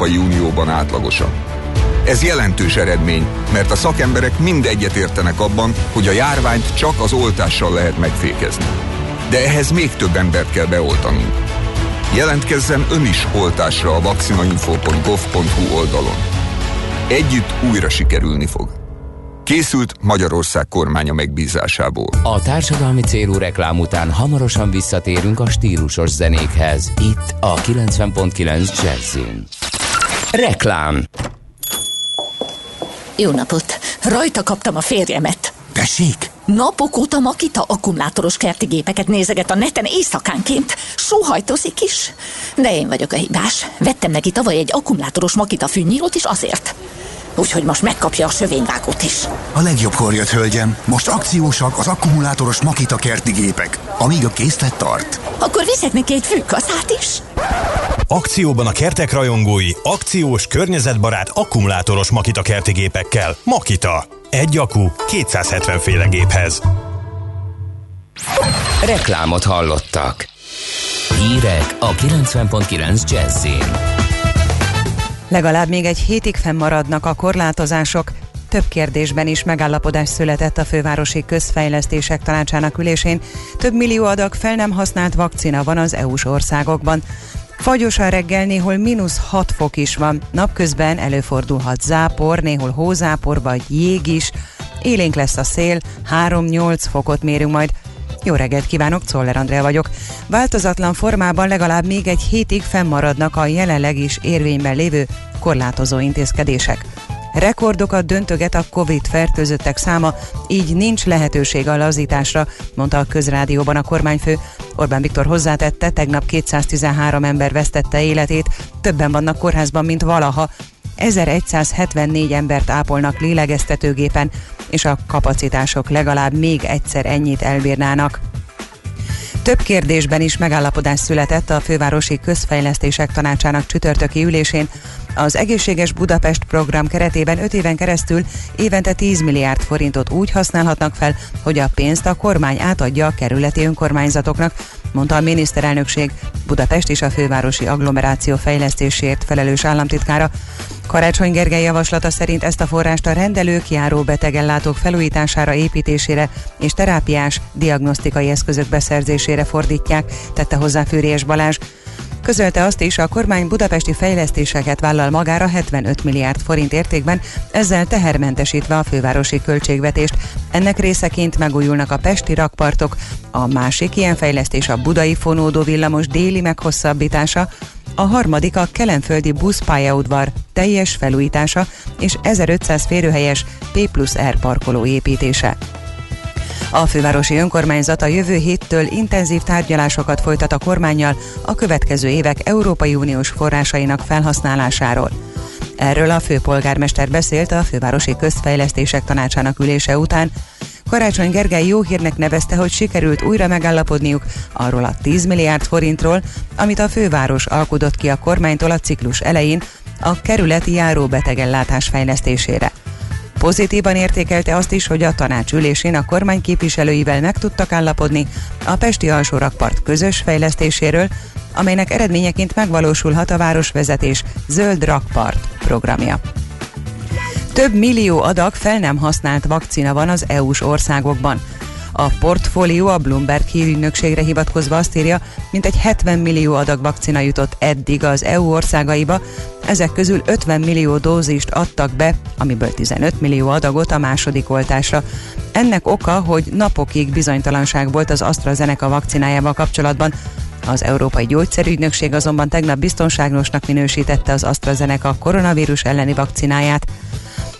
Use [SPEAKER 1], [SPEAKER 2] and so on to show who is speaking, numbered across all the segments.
[SPEAKER 1] Európai Unióban átlagosan. Ez jelentős eredmény, mert a szakemberek mind egyetértenek abban, hogy a járványt csak az oltással lehet megfékezni. De ehhez még több embert kell beoltanunk. Jelentkezzen ön is oltásra a vakcinainfo.gov.hu oldalon. Együtt újra sikerülni fog. Készült Magyarország kormánya megbízásából.
[SPEAKER 2] A társadalmi célú reklám után hamarosan visszatérünk a stílusos zenékhez. Itt a 90.9 Jazzin. Reklám
[SPEAKER 3] Jó napot! Rajta kaptam a férjemet.
[SPEAKER 4] Tessék?
[SPEAKER 3] Napok óta Makita akkumulátoros kerti gépeket nézeget a neten éjszakánként. Sóhajtozik is. De én vagyok a hibás. Vettem neki tavaly egy akkumulátoros Makita fűnyírót is azért. Úgyhogy most megkapja a sövényvágót is.
[SPEAKER 4] A legjobbkor jött, hölgyem. Most akciósak az akkumulátoros Makita kerti gépek, amíg a készlet tart.
[SPEAKER 3] Akkor viszek neki egy fűkaszát is.
[SPEAKER 5] Akcióban a kertek rajongói, akciós, környezetbarát, akkumulátoros Makita kerti gépekkel. Makita. Egy akku 270 féle géphez.
[SPEAKER 2] Reklámot hallottak. Hírek a 90.9 Jazzin.
[SPEAKER 6] Legalább még egy hétig fennmaradnak a korlátozások. Több kérdésben is megállapodás született a fővárosi közfejlesztések tanácsának ülésén. Több millió adag fel nem használt vakcina van az EU-s országokban. Fagyos a reggel, néhol mínusz 6 fok is van. Napközben előfordulhat zápor, néhol hózápor vagy jég is. Élénk lesz a szél, 3-8 fokot mérünk majd. Jó reggelt kívánok, Czoller Andrea vagyok. Változatlan formában legalább még egy hétig fennmaradnak a jelenleg is érvényben lévő korlátozó intézkedések. Rekordokat döntöget a Covid fertőzöttek száma, így nincs lehetőség a lazításra, mondta a közrádióban a kormányfő. Orbán Viktor hozzátette, tegnap 213 ember vesztette életét, többen vannak kórházban, mint valaha, 1174 embert ápolnak lélegeztetőgépen, és a kapacitások legalább még egyszer ennyit elbírnának. Több kérdésben is megállapodás született a fővárosi közfejlesztések tanácsának csütörtöki ülésén. Az Egészséges Budapest program keretében 5 éven keresztül évente 10 milliárd forintot úgy használhatnak fel, hogy a pénzt a kormány átadja a kerületi önkormányzatoknak, mondta a miniszterelnökség Budapest és a fővárosi agglomeráció fejlesztésért felelős államtitkára. Karácsony Gergely javaslata szerint ezt a forrást a rendelők, járó betegellátók felújítására, építésére és terápiás, diagnosztikai eszközök beszerzésére fordítják, tette hozzá Fűrés Balázs. Közölte azt is, a kormány budapesti fejlesztéseket vállal magára 75 milliárd forint értékben, ezzel tehermentesítve a fővárosi költségvetést. Ennek részeként megújulnak a pesti rakpartok, a másik ilyen fejlesztés a budai fonódó villamos déli meghosszabbítása, a harmadik a kelenföldi buszpályaudvar teljes felújítása és 1500 férőhelyes P plusz R parkoló építése. A fővárosi önkormányzat a jövő héttől intenzív tárgyalásokat folytat a kormányjal a következő évek Európai Uniós forrásainak felhasználásáról. Erről a főpolgármester beszélt a fővárosi közfejlesztések tanácsának ülése után. Karácsony Gergely jó hírnek nevezte, hogy sikerült újra megállapodniuk arról a 10 milliárd forintról, amit a főváros alkudott ki a kormánytól a ciklus elején a kerületi járóbetegellátás fejlesztésére. Pozitívan értékelte azt is, hogy a tanács ülésén a kormány képviselőivel meg tudtak állapodni a Pesti alsórakpart közös fejlesztéséről, amelynek eredményeként megvalósulhat a városvezetés Zöld Rakpart programja. Több millió adag fel nem használt vakcina van az EU-s országokban. A portfólió a Bloomberg hírügynökségre hivatkozva azt írja, mintegy 70 millió adag vakcina jutott eddig az EU országaiba, ezek közül 50 millió dózist adtak be, amiből 15 millió adagot a második oltásra. Ennek oka, hogy napokig bizonytalanság volt az AstraZeneca vakcinájával kapcsolatban, az Európai Gyógyszerügynökség azonban tegnap biztonságosnak minősítette az AstraZeneca koronavírus elleni vakcináját.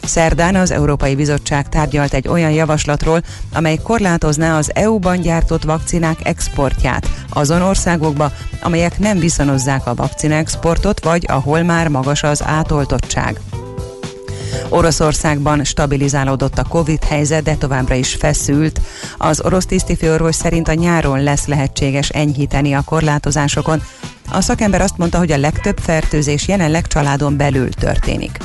[SPEAKER 6] Szerdán az Európai Bizottság tárgyalt egy olyan javaslatról, amely korlátozná az EU-ban gyártott vakcinák exportját azon országokba, amelyek nem viszonozzák a vakcina exportot, vagy ahol már magas az átoltottság. Oroszországban stabilizálódott a Covid helyzet, de továbbra is feszült. Az orosz tisztifőorvos szerint a nyáron lesz lehetséges enyhíteni a korlátozásokon. A szakember azt mondta, hogy a legtöbb fertőzés jelenleg családon belül történik.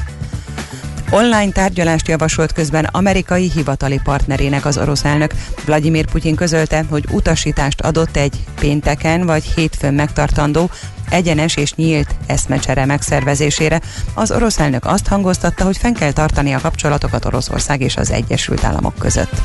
[SPEAKER 6] Online tárgyalást javasolt közben amerikai hivatali partnerének az orosz elnök. Vladimir Putyin közölte, hogy utasítást adott egy pénteken vagy hétfőn megtartandó egyenes és nyílt eszmecsere megszervezésére. Az orosz elnök azt hangoztatta, hogy fenn kell tartani a kapcsolatokat Oroszország és az Egyesült Államok között.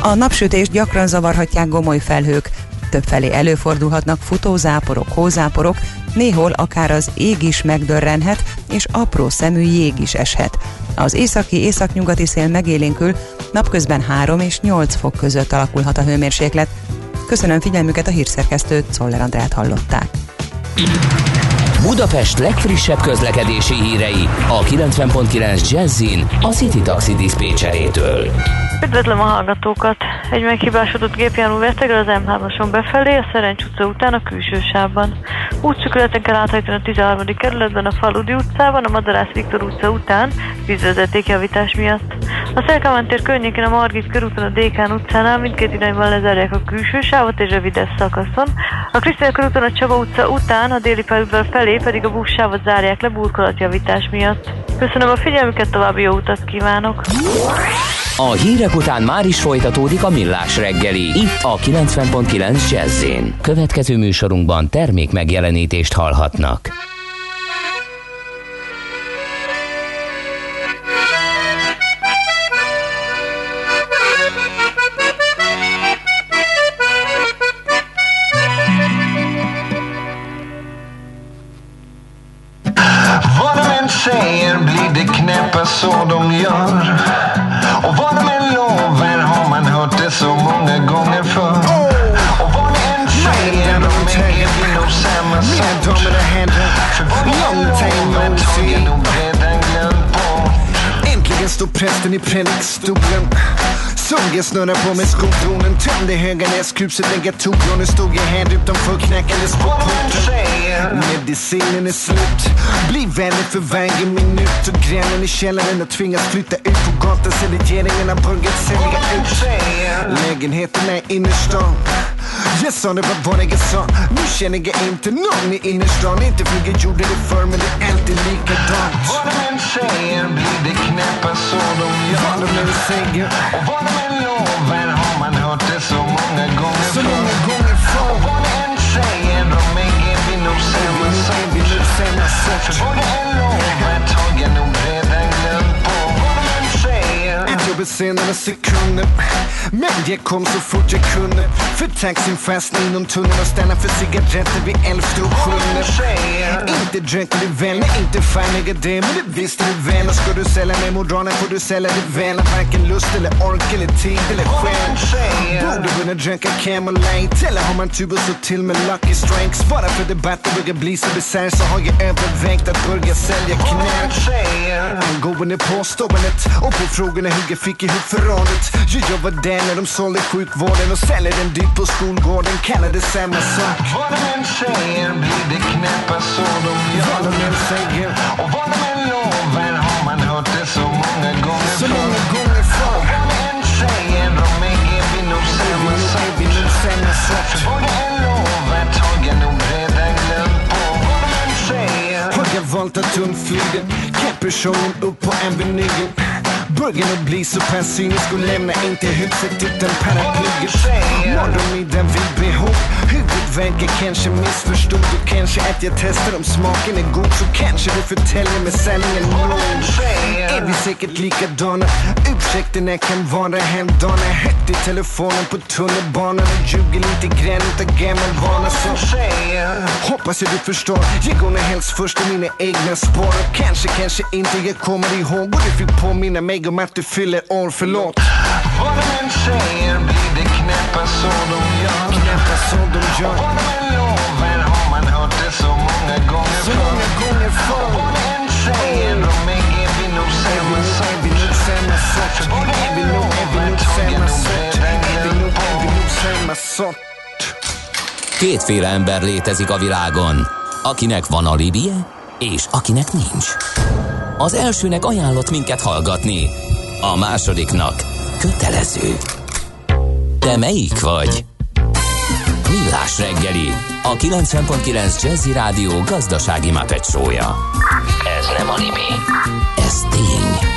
[SPEAKER 6] A napsütést gyakran zavarhatják gomoly felhők, többfelé előfordulhatnak futózáporok, hózáporok, néhol akár az ég is megdörrenhet, és apró szemű jég is eshet. Az északi északnyugati szél megélénkül, napközben 3 és 8 fok között alakulhat a hőmérséklet. Köszönöm figyelmüket a hírszerkesztőt, Szoller Andrát hallották.
[SPEAKER 2] Budapest legfrissebb közlekedési hírei a 90.9 Jazzin a City Taxi Dispécsejétől.
[SPEAKER 7] Üdvözlöm a hallgatókat! Egy meghibásodott gépjármű vesztegel az M3-ason befelé, a Szerencs utca után a külső sávban. Útszükületen kell áthajtani a 13. kerületben, a Faludi utcában, a Madarász Viktor utca után, vízvezetékjavítás miatt. A Szelkámán tér környékén a Margit körúton a Dékán utcánál mindkét irányban lezárják a külső sávot és rövidebb szakaszon. A Krisztina körúton a Csaba utca után, a déli felülből felé pedig a buszsávot zárják le burkolatjavítás miatt. Köszönöm a figyelmüket, további jó utat kívánok!
[SPEAKER 2] A hírek után már is folytatódik a millás reggeli. Itt a 90.9 jazz Következő műsorunkban termék megjelenítést hallhatnak.
[SPEAKER 8] Knäppast så de gör. Och vad de än lovar har man hört det så många gånger förr. Och vad de än säger, de blir nog samma sort. För vad de lovar tagen nog redan glömt bort.
[SPEAKER 9] Äntligen står prästen i predikstolen Såg jag snurra på med skotronen Tömde Höganäskruset, lägga toblån Nu stod jag här utanför knackandes på porten Medicinen är slut. Blir vänner för varje minut Och grannen i källaren har tvingats flytta ut på gatan Sen regeringen har börjat sälja ut. Lägenheterna i innerstan jag sa det var vad jag sa Nu känner jag inte någon i innerstan. Inte för jag gjorde det förr men det är alltid likadant.
[SPEAKER 8] Vad de än säger blir det knappast så de
[SPEAKER 9] Vad de
[SPEAKER 8] gör
[SPEAKER 9] än säger
[SPEAKER 8] Och vad de än lovar har man hört det så många gånger
[SPEAKER 9] Så många gånger förr.
[SPEAKER 8] Och vad de än säger, de äger vi nog samma
[SPEAKER 9] samma
[SPEAKER 8] För vad de än lovar tagen nog redan glömt bort Vad de än säger
[SPEAKER 9] Ett jobb är sen några sekunder men jag kom så fort jag kunde. För taxin fastnade inom tunneln och stannade för cigaretter vid elfte och sjunde. Inte drack du väl, nej inte fan jag det. Men det visste du väl. Och ska du sälja med moralen får du sälja det väl. Varken lust eller ork eller tid eller själ. Borde kunna dricka Camelite. Eller har man tur och så till med Lucky Strikes. Bara för debatten börjar bli så bisarr Så har jag övervägt att börja sälja knä. Angående påståendet och på frågorna hur jag fick ihop förrådet. Jo, jag var där när de sålde sjukvården och säljer den dyrt på skolgården Kallar det samma sak.
[SPEAKER 8] Vad de än säger blir det knappast så de
[SPEAKER 9] Vad de
[SPEAKER 8] gör
[SPEAKER 9] än säger.
[SPEAKER 8] Och vad de än lovar har man hört det så många gånger
[SPEAKER 9] Så många gånger förr.
[SPEAKER 8] Vad de än säger, de äger vi nog samma
[SPEAKER 9] är samma
[SPEAKER 8] För vad de än lovar tagen nog redan glömt bort Vad de än säger.
[SPEAKER 9] Har jag valt att undflyga? Capricornen upp på Avenyn Börjar nog bli så pessimistisk och lämna inte huset utan paraplyet Morgonmiddag vid behov. Huvudvärken kanske missförstod och kanske att jag testar om smaken är god Så kanske du förtäljer mig sanningen. Nog Är vi säkert likadana? Ursäkterna kan vara hemdana. Hett i telefonen på tunnelbanan och ljuger lite grann utav gammal vana. Så Hoppas jag du förstår. Jag går nog helst först i mina egna spår. Och kanske, kanske inte jag kommer ihåg Och du fick påminna mig om att du fyller år, förlåt
[SPEAKER 8] Vad de än säger blir det knappast så de gör
[SPEAKER 9] Knappast så de gör
[SPEAKER 8] Vad de än lovar har man hört det så många gånger
[SPEAKER 9] Så många gånger förr
[SPEAKER 8] Vad de än säger, de äger vi nog samma
[SPEAKER 9] Är vi nog samma sort? Är vi nog, är vi nog samma sort? Är vi nog, är vi nog samma sort?
[SPEAKER 2] Kétféle ember létezik a világon, akinek van alibije, és akinek nincs. Az elsőnek ajánlott minket hallgatni, a másodiknak kötelező. Te melyik vagy? Millás reggeli, a 90.9 Jazzy Rádió gazdasági mapetsója. Ez nem animi, ez tény.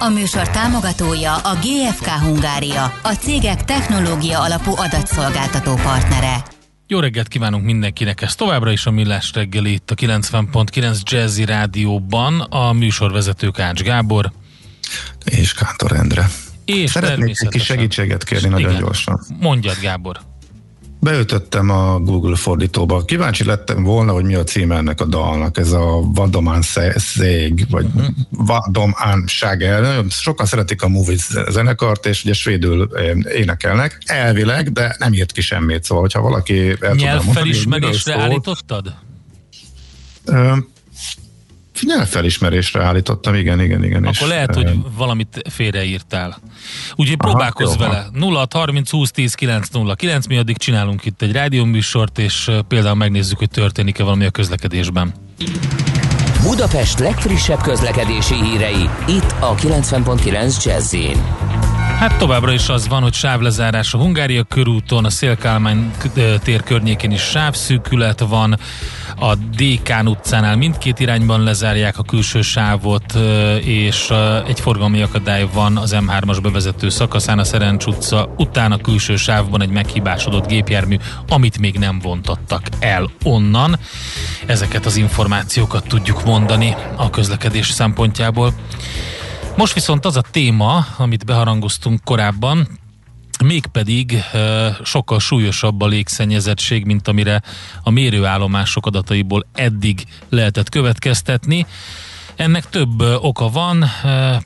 [SPEAKER 10] A műsor támogatója a GFK Hungária, a cégek technológia alapú adatszolgáltató partnere.
[SPEAKER 11] Jó reggelt kívánunk mindenkinek, ez továbbra is a Millás reggeli itt a 90.9 Jazzy Rádióban, a műsorvezető Kács Gábor.
[SPEAKER 12] És Kántor Endre.
[SPEAKER 11] És
[SPEAKER 12] Szeretnék egy kis segítséget kérni nagyon
[SPEAKER 11] Igen.
[SPEAKER 12] gyorsan.
[SPEAKER 11] Mondjad Gábor.
[SPEAKER 12] Beütöttem a Google fordítóba. Kíváncsi lettem volna, hogy mi a címe ennek a dalnak. Ez a Vadomán Szég, vagy
[SPEAKER 11] Mhm.
[SPEAKER 12] uh-huh. Vadomán Ságer. Sokan szeretik a Movies zenekart, és ugye svédül énekelnek. Elvileg, de nem írt ki semmit. Szóval, hogyha valaki el tudná mondani,
[SPEAKER 11] Nyelvfelismerésre állítottad?
[SPEAKER 12] Ö, Nyelvfelismerésre állítottam, igen, igen, igen.
[SPEAKER 11] Akkor
[SPEAKER 12] és,
[SPEAKER 11] lehet,
[SPEAKER 12] ö,
[SPEAKER 11] hogy valamit félreírtál. Úgyhogy próbálkozz vele. 0 30 20 10 9 0 9, mi addig csinálunk itt egy rádióműsort, és ö, például megnézzük, hogy történik-e valami a közlekedésben.
[SPEAKER 2] Budapest legfrissebb közlekedési hírei, itt a 90.9 jazz
[SPEAKER 11] Hát továbbra is az van, hogy sávlezárás a Hungária körúton, a Szélkálmány k- ö, tér környékén is sávszűkület van, a Dékán utcánál mindkét irányban lezárják a külső sávot, ö, és ö, egy forgalmi akadály van az M3-as bevezető szakaszán, a Szerencs utca után a külső sávban egy meghibásodott gépjármű, amit még nem vontattak el onnan. Ezeket az információkat tudjuk mondani a közlekedés szempontjából. Most viszont az a téma, amit beharangoztunk korábban, mégpedig e, sokkal súlyosabb a légszennyezettség, mint amire a mérőállomások adataiból eddig lehetett következtetni. Ennek több oka van,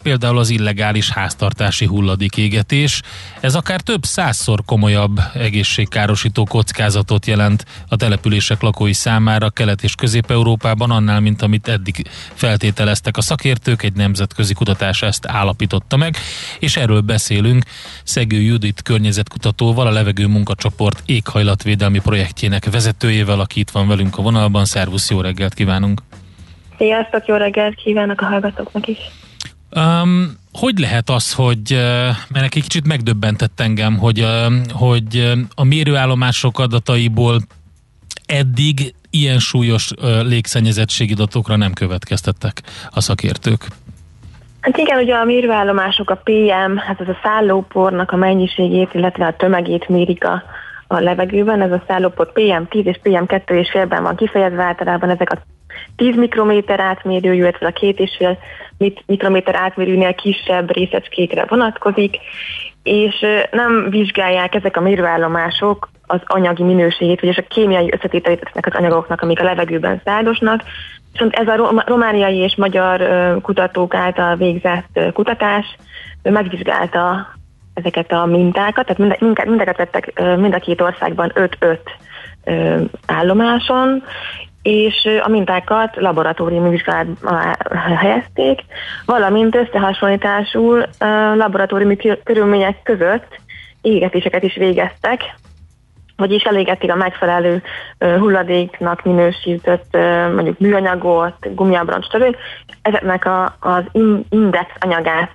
[SPEAKER 11] például az illegális háztartási hulladékégetés. Ez akár több százszor komolyabb egészségkárosító kockázatot jelent a települések lakói számára Kelet- és Közép-Európában, annál, mint amit eddig feltételeztek a szakértők, egy nemzetközi kutatás ezt állapította meg, és erről beszélünk Szegő Judit környezetkutatóval, a levegő munkacsoport éghajlatvédelmi projektjének vezetőjével, aki itt van velünk a vonalban. Szervusz, jó reggelt kívánunk!
[SPEAKER 13] Sziasztok, jó reggelt kívánok a hallgatóknak is.
[SPEAKER 11] Um, hogy lehet az, hogy, mert egy kicsit megdöbbentett engem, hogy, hogy a mérőállomások adataiból eddig ilyen súlyos légszennyezettségi adatokra nem következtettek a szakértők.
[SPEAKER 13] Hát igen, ugye a mérőállomások, a PM, hát ez a szállópornak a mennyiségét, illetve a tömegét mérik a, a levegőben. Ez a szállópor PM10 és PM2 és félben van kifejezve, általában ezek a 10 mikrométer átmérő, illetve a két és fél mit- mikrométer átmérőnél kisebb részecskékre vonatkozik, és nem vizsgálják ezek a mérőállomások az anyagi minőségét, vagyis a kémiai összetételét ezeknek az anyagoknak, amik a levegőben szárdosnak, Viszont ez a rom- romániai és magyar kutatók által végzett kutatás megvizsgálta ezeket a mintákat, tehát mind, mind, mindeket vettek ö, mind a két országban 5-5 ö, állomáson, és a mintákat laboratóriumi vizsgálat helyezték, valamint összehasonlításul laboratóriumi kö- körülmények között égetéseket is végeztek, vagyis elégették a megfelelő hulladéknak minősített mondjuk műanyagot, gumiabroncs, stb. Ezeknek a, az in- index anyagát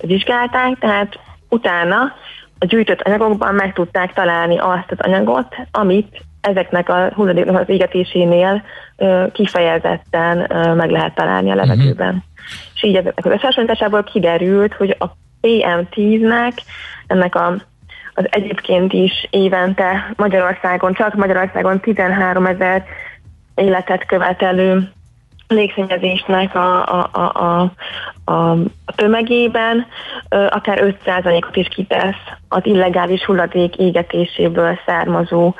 [SPEAKER 13] vizsgálták, tehát utána a gyűjtött anyagokban meg tudták találni azt az anyagot, amit ezeknek a hulladéknak az égetésénél kifejezetten meg lehet találni a levegőben. Uh-huh. És így ezeknek az összehasonlításából kiderült, hogy a PM10-nek, ennek a az egyébként is évente Magyarországon, csak Magyarországon 13 ezer életet követelő légszennyezésnek a, a, a, a, a, tömegében akár 5%-ot is kitesz az illegális hulladék égetéséből származó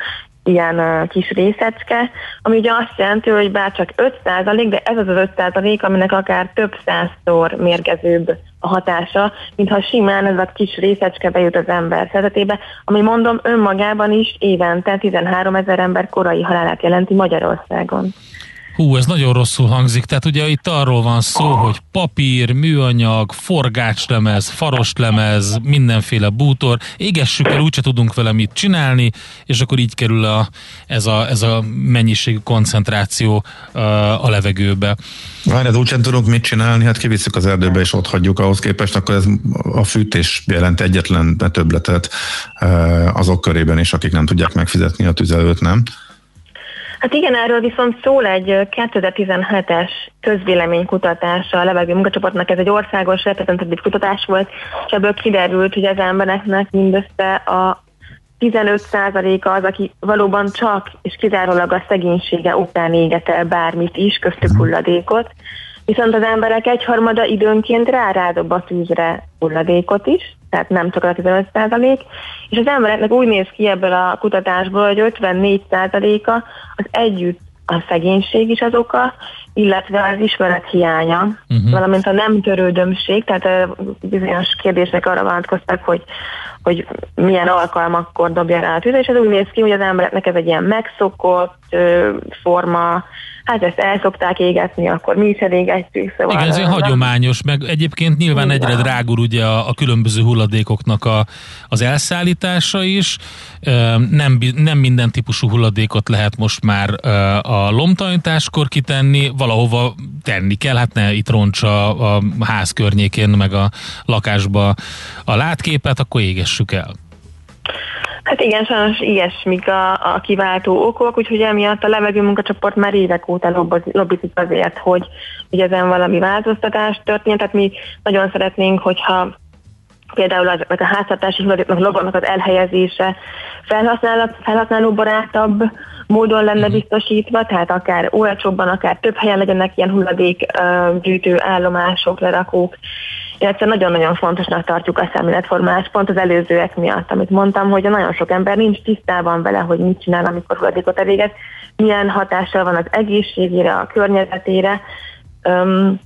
[SPEAKER 13] ilyen kis részecske, ami ugye azt jelenti, hogy bár csak 5%, de ez az az 5%, aminek akár több százszor mérgezőbb a hatása, mintha simán ez a kis részecske bejut az ember szervezetébe, ami mondom önmagában is évente 13 ezer ember korai halálát jelenti Magyarországon.
[SPEAKER 11] Hú, ez nagyon rosszul hangzik. Tehát ugye itt arról van szó, hogy papír, műanyag, forgácslemez, farostlemez, mindenféle bútor. Égessük el, úgyse tudunk vele mit csinálni, és akkor így kerül a, ez, a, ez a mennyiségű koncentráció a levegőbe.
[SPEAKER 12] Várj, ez úgysem tudunk mit csinálni, hát kivisszük az erdőbe és ott hagyjuk ahhoz képest, akkor ez a fűtés jelent egyetlen többletet azok körében is, akik nem tudják megfizetni a tüzelőt, nem?
[SPEAKER 13] Hát igen, erről viszont szól egy ö, 2017-es közvéleménykutatás a levegő munkacsoportnak, ez egy országos reprezentatív kutatás volt, és ebből kiderült, hogy az embereknek mindössze a 15%-a az, aki valóban csak és kizárólag a szegénysége után éget el bármit is, köztük hulladékot, viszont az emberek egyharmada időnként rárádob a tűzre hulladékot is, tehát nem csak a 15 százalék, és az embereknek úgy néz ki ebből a kutatásból, hogy 54 százaléka az együtt a szegénység is az oka, illetve az ismeret hiánya, uh-huh. valamint a nem törődömség, tehát bizonyos kérdések arra vonatkoztak, hogy, hogy milyen alkalmakkor dobja rá a tűzre, és ez úgy néz ki, hogy az embereknek ez egy ilyen megszokott ö, forma, hát ezt el szokták égetni, akkor mi is elégetjük.
[SPEAKER 11] Szóval Igen, ez egy hagyományos, meg egyébként nyilván Igen. egyre drágul ugye a, a különböző hulladékoknak a, az elszállítása is. Nem, nem minden típusú hulladékot lehet most már a lomtalanításkor kitenni, valahova tenni kell, hát ne itt roncsa a ház környékén, meg a lakásba a látképet, akkor égessük el.
[SPEAKER 13] Hát igen, sajnos ilyesmik a, a kiváltó okok, úgyhogy emiatt a levegő munkacsoport már évek óta lobbizik azért, hogy, hogy ezen valami változtatás történjen. Tehát mi nagyon szeretnénk, hogyha például az, a háztartási hulladéknak, logónak az elhelyezése felhasználó barátabb módon lenne mhm. biztosítva, tehát akár olcsóbban, akár több helyen legyenek ilyen hulladékgyűjtő állomások, lerakók, illetve nagyon-nagyon fontosnak tartjuk a szemléletformálást, pont az előzőek miatt, amit mondtam, hogy nagyon sok ember nincs tisztában vele, hogy mit csinál, amikor hulladékot elégez, milyen hatással van az egészségére, a környezetére, um,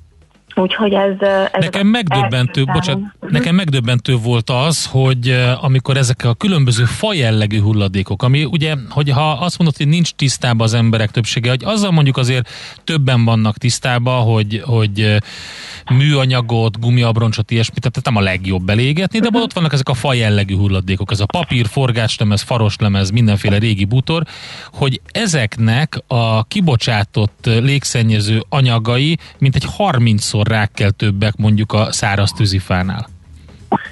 [SPEAKER 13] Úgyhogy ez... ez
[SPEAKER 11] nekem megdöbbentő, bocsánat, nekem megdöbbentő volt az, hogy amikor ezek a különböző fajellegű hulladékok, ami ugye, hogyha azt mondod, hogy nincs tisztában az emberek többsége, hogy azzal mondjuk azért többen vannak tisztában, hogy, hogy műanyagot, gumiabroncsot, ilyesmit, tehát nem a legjobb elégetni, de uh-huh. ott vannak ezek a fa jellegű hulladékok, ez a papír, forgácslemez, faroslemez, mindenféle régi bútor, hogy ezeknek a kibocsátott légszennyező anyagai mint egy 30-szor rákkel többek mondjuk a száraz tűzifánál.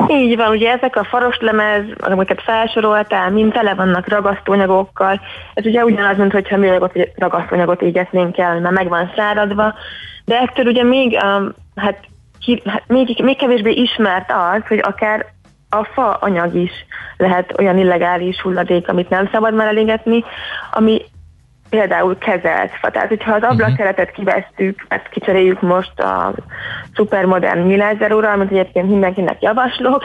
[SPEAKER 13] Így van, ugye ezek a faroslemez, amiket felsoroltál, mind tele vannak ragasztóanyagokkal. Ez ugye ugyanaz, mint hogyha műanyagot ragasztóanyagot égetnénk el, mert meg van száradva. De ettől ugye még um, hát, ki, hát még, még kevésbé ismert az, hogy akár a fa anyag is lehet olyan illegális hulladék, amit nem szabad már elégetni, ami például kezelt fa. Tehát, hogyha az ablakkeretet kivesztük, mert kicseréljük most a szupermodern Milázerúra, amit egyébként mindenkinek javaslok,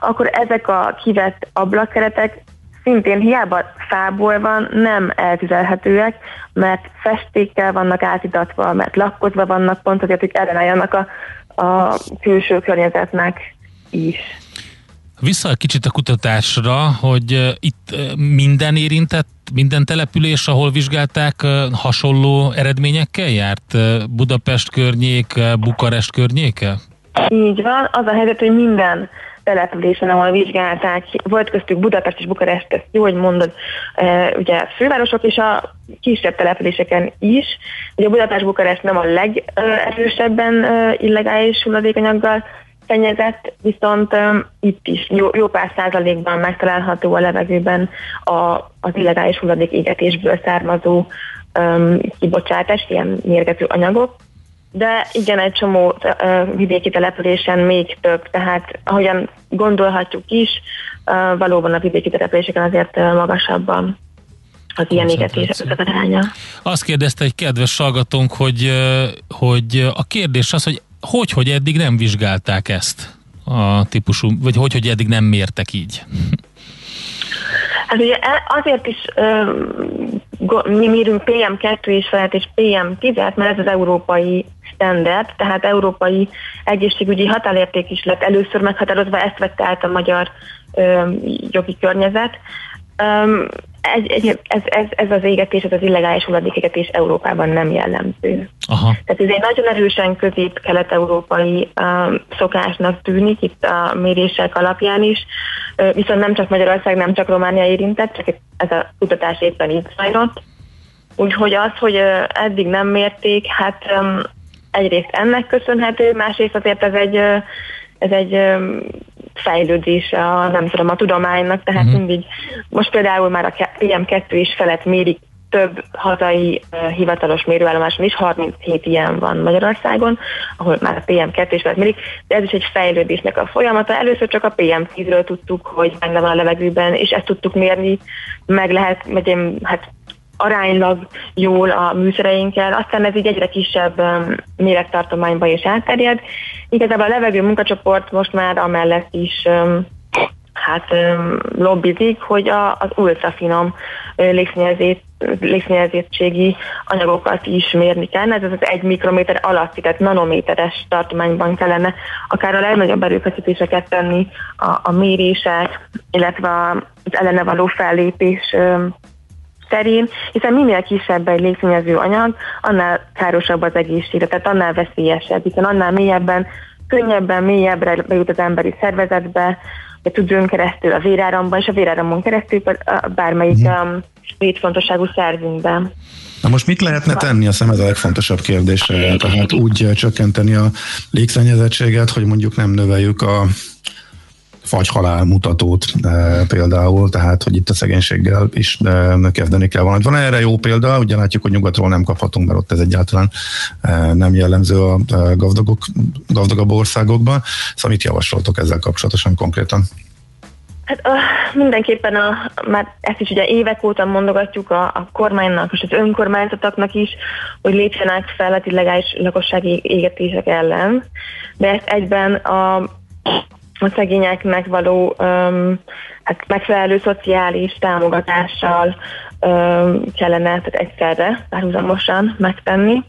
[SPEAKER 13] akkor ezek a kivett ablakkeretek szintén hiába fából van, nem eltüzelhetőek, mert festékkel vannak átidatva, mert lakkozva vannak, pont azért, hogy ellenálljanak a, a külső környezetnek is.
[SPEAKER 11] Vissza egy kicsit a kutatásra, hogy itt minden érintett, minden település, ahol vizsgálták, hasonló eredményekkel járt? Budapest környék, Bukarest környéke?
[SPEAKER 13] Így van, az a helyzet, hogy minden településen, ahol vizsgálták, volt köztük Budapest és Bukarest, ezt jó, hogy mondod, ugye fővárosok és a kisebb településeken is. Ugye Budapest Bukarest nem a legerősebben illegális hulladékanyaggal szennyezett, viszont um, itt is jó, jó pár százalékban megtalálható a levegőben a, az illegális hulladék égetésből származó um, kibocsátás, ilyen mérgező anyagok. De igen, egy csomó uh, vidéki településen még több, tehát ahogyan gondolhatjuk is, uh, valóban a vidéki településeken azért uh, magasabban az ilyen égetések az aránya.
[SPEAKER 11] Azt kérdezte egy kedves hallgatónk, hogy, hogy a kérdés az, hogy hogy, hogy eddig nem vizsgálták ezt a típusú, vagy hogy, hogy eddig nem mértek így?
[SPEAKER 13] Hát ugye e- azért is mi mérünk PM2 és felett és PM10-et, mert ez az európai standard, tehát európai egészségügyi határérték is lett először meghatározva, ezt vette át a magyar ö, jogi környezet. Um, ez, ez, ez, ez az égetés, ez az illegális hulladékégetés Európában nem jellemző. Aha. Tehát ez egy nagyon erősen közép-kelet-európai um, szokásnak tűnik itt a mérések alapján is, uh, viszont nem csak Magyarország, nem csak Románia érintett, csak ez a kutatás éppen így zajlott. Úgyhogy az, hogy uh, eddig nem mérték, hát um, egyrészt ennek köszönhető, másrészt azért ez egy uh, ez egy fejlődés a, nem tudom, a tudománynak, tehát uh-huh. mindig, most például már a PM2 is felett mérik több hazai uh, hivatalos mérőállomáson is, 37 ilyen van Magyarországon, ahol már a PM2 is mérik, de ez is egy fejlődésnek a folyamata. Először csak a PM10-ről tudtuk, hogy benne van a levegőben, és ezt tudtuk mérni, meg lehet, vagy hát aránylag jól a műszereinkkel, aztán ez így egyre kisebb um, mérettartományba is elterjed. Igazából a levegő munkacsoport most már amellett is um, hát um, lobbizik, hogy a, az ultrafinom légszennyezettségi anyagokat is mérni kell. Ez az egy mikrométer alatti, tehát nanométeres tartományban kellene akár a legnagyobb erőfeszítéseket tenni a, a mérések, illetve az ellene való fellépés terén, hiszen minél kisebb egy légszennyező anyag, annál károsabb az egészségre, tehát annál veszélyesebb, hiszen annál mélyebben, könnyebben, mélyebbre bejut az emberi szervezetbe, a tudjön keresztül a véráramban, és a véráramon keresztül bármelyik mm. um, létfontosságú szervünkben.
[SPEAKER 12] Na most mit lehetne tenni? Azt hiszem ez a legfontosabb kérdés. Tehát úgy csökkenteni a légszennyezettséget, hogy mondjuk nem növeljük a fagyhalál mutatót e, például, tehát hogy itt a szegénységgel is e, kezdeni kell valamit. Van erre jó példa, ugye látjuk, hogy nyugatról nem kaphatunk, mert ott ez egyáltalán e, nem jellemző a gazdagok, gazdagabb országokban. Szóval mit javasoltok ezzel kapcsolatosan konkrétan?
[SPEAKER 13] Hát uh, mindenképpen a, már ezt is ugye évek óta mondogatjuk a, a kormánynak és az önkormányzatoknak is, hogy lépjenek fel az illegális lakossági égetések ellen, de ezt egyben a a szegényeknek való um, hát megfelelő szociális támogatással um, kellene tehát egyszerre párhuzamosan megtenni.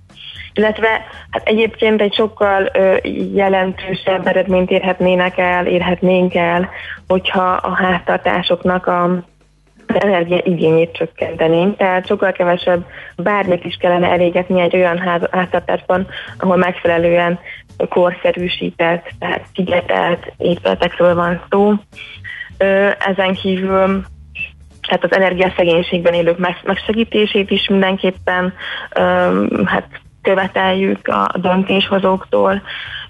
[SPEAKER 13] Illetve hát egyébként egy sokkal ö, jelentősebb eredményt érhetnének el, érhetnénk el, hogyha a háztartásoknak a energia igényét csökkentenénk, tehát sokkal kevesebb bármit is kellene elégetni egy olyan háztartásban, ahol megfelelően korszerűsített, tehát szigetelt épületekről van szó. Ezen kívül hát az energiaszegénységben élők megsegítését is mindenképpen hát követeljük a döntéshozóktól,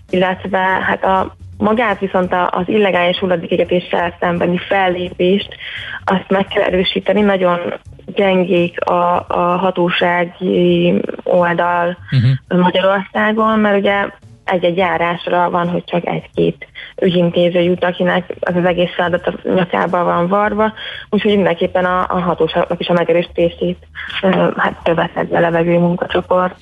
[SPEAKER 13] illetve hát a magát viszont az illegális hulladékégetéssel szembeni fellépést azt meg kell erősíteni, nagyon gyengék a, a hatósági oldal uh-huh. Magyarországon, mert ugye egy-egy járásra van, hogy csak egy-két ügyintéző jut, akinek az, az egész feladat a nyakába van varva, úgyhogy mindenképpen a, a hatóságnak is a megerősítését hát követett a levegő munkacsoport.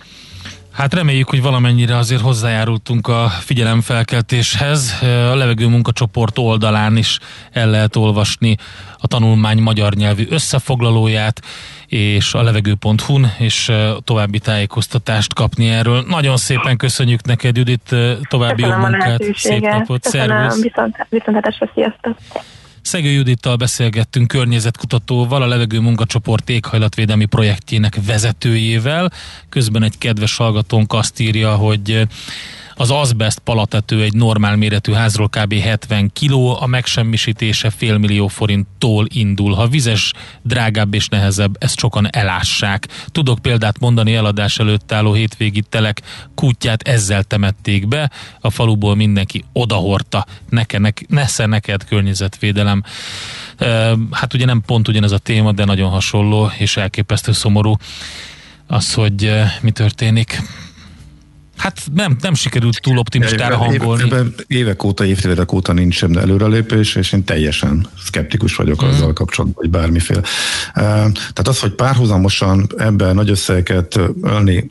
[SPEAKER 11] Hát reméljük, hogy valamennyire azért hozzájárultunk a figyelemfelkeltéshez. A levegő munkacsoport oldalán is el lehet olvasni a tanulmány magyar nyelvű összefoglalóját, és a levegő.hu-n, és további tájékoztatást kapni erről. Nagyon szépen köszönjük neked, Judit, további
[SPEAKER 13] Köszönöm
[SPEAKER 11] jó munkát, szép napot, szervusz!
[SPEAKER 13] Viszont, viszont sziasztok!
[SPEAKER 11] Szegő Judittal beszélgettünk környezetkutatóval, a levegő munkacsoport éghajlatvédelmi projektjének vezetőjével. Közben egy kedves hallgatónk azt írja, hogy az azbest palatető egy normál méretű házról kb. 70 kg, a megsemmisítése fél millió forinttól indul. Ha vizes, drágább és nehezebb, ezt sokan elássák. Tudok példát mondani eladás előtt álló hétvégi telek kutyát ezzel temették be, a faluból mindenki odahorta. Neke, nek, nesze neked környezetvédelem. Hát ugye nem pont ugyanez a téma, de nagyon hasonló és elképesztő szomorú az, hogy mi történik. Hát nem, nem sikerült túl optimistára hangolni.
[SPEAKER 12] Ebben évek óta, évtizedek óta nincs sem előrelépés, és én teljesen szkeptikus vagyok mm. azzal kapcsolatban, hogy bármiféle. Tehát az, hogy párhuzamosan ebben nagy összegeket ölni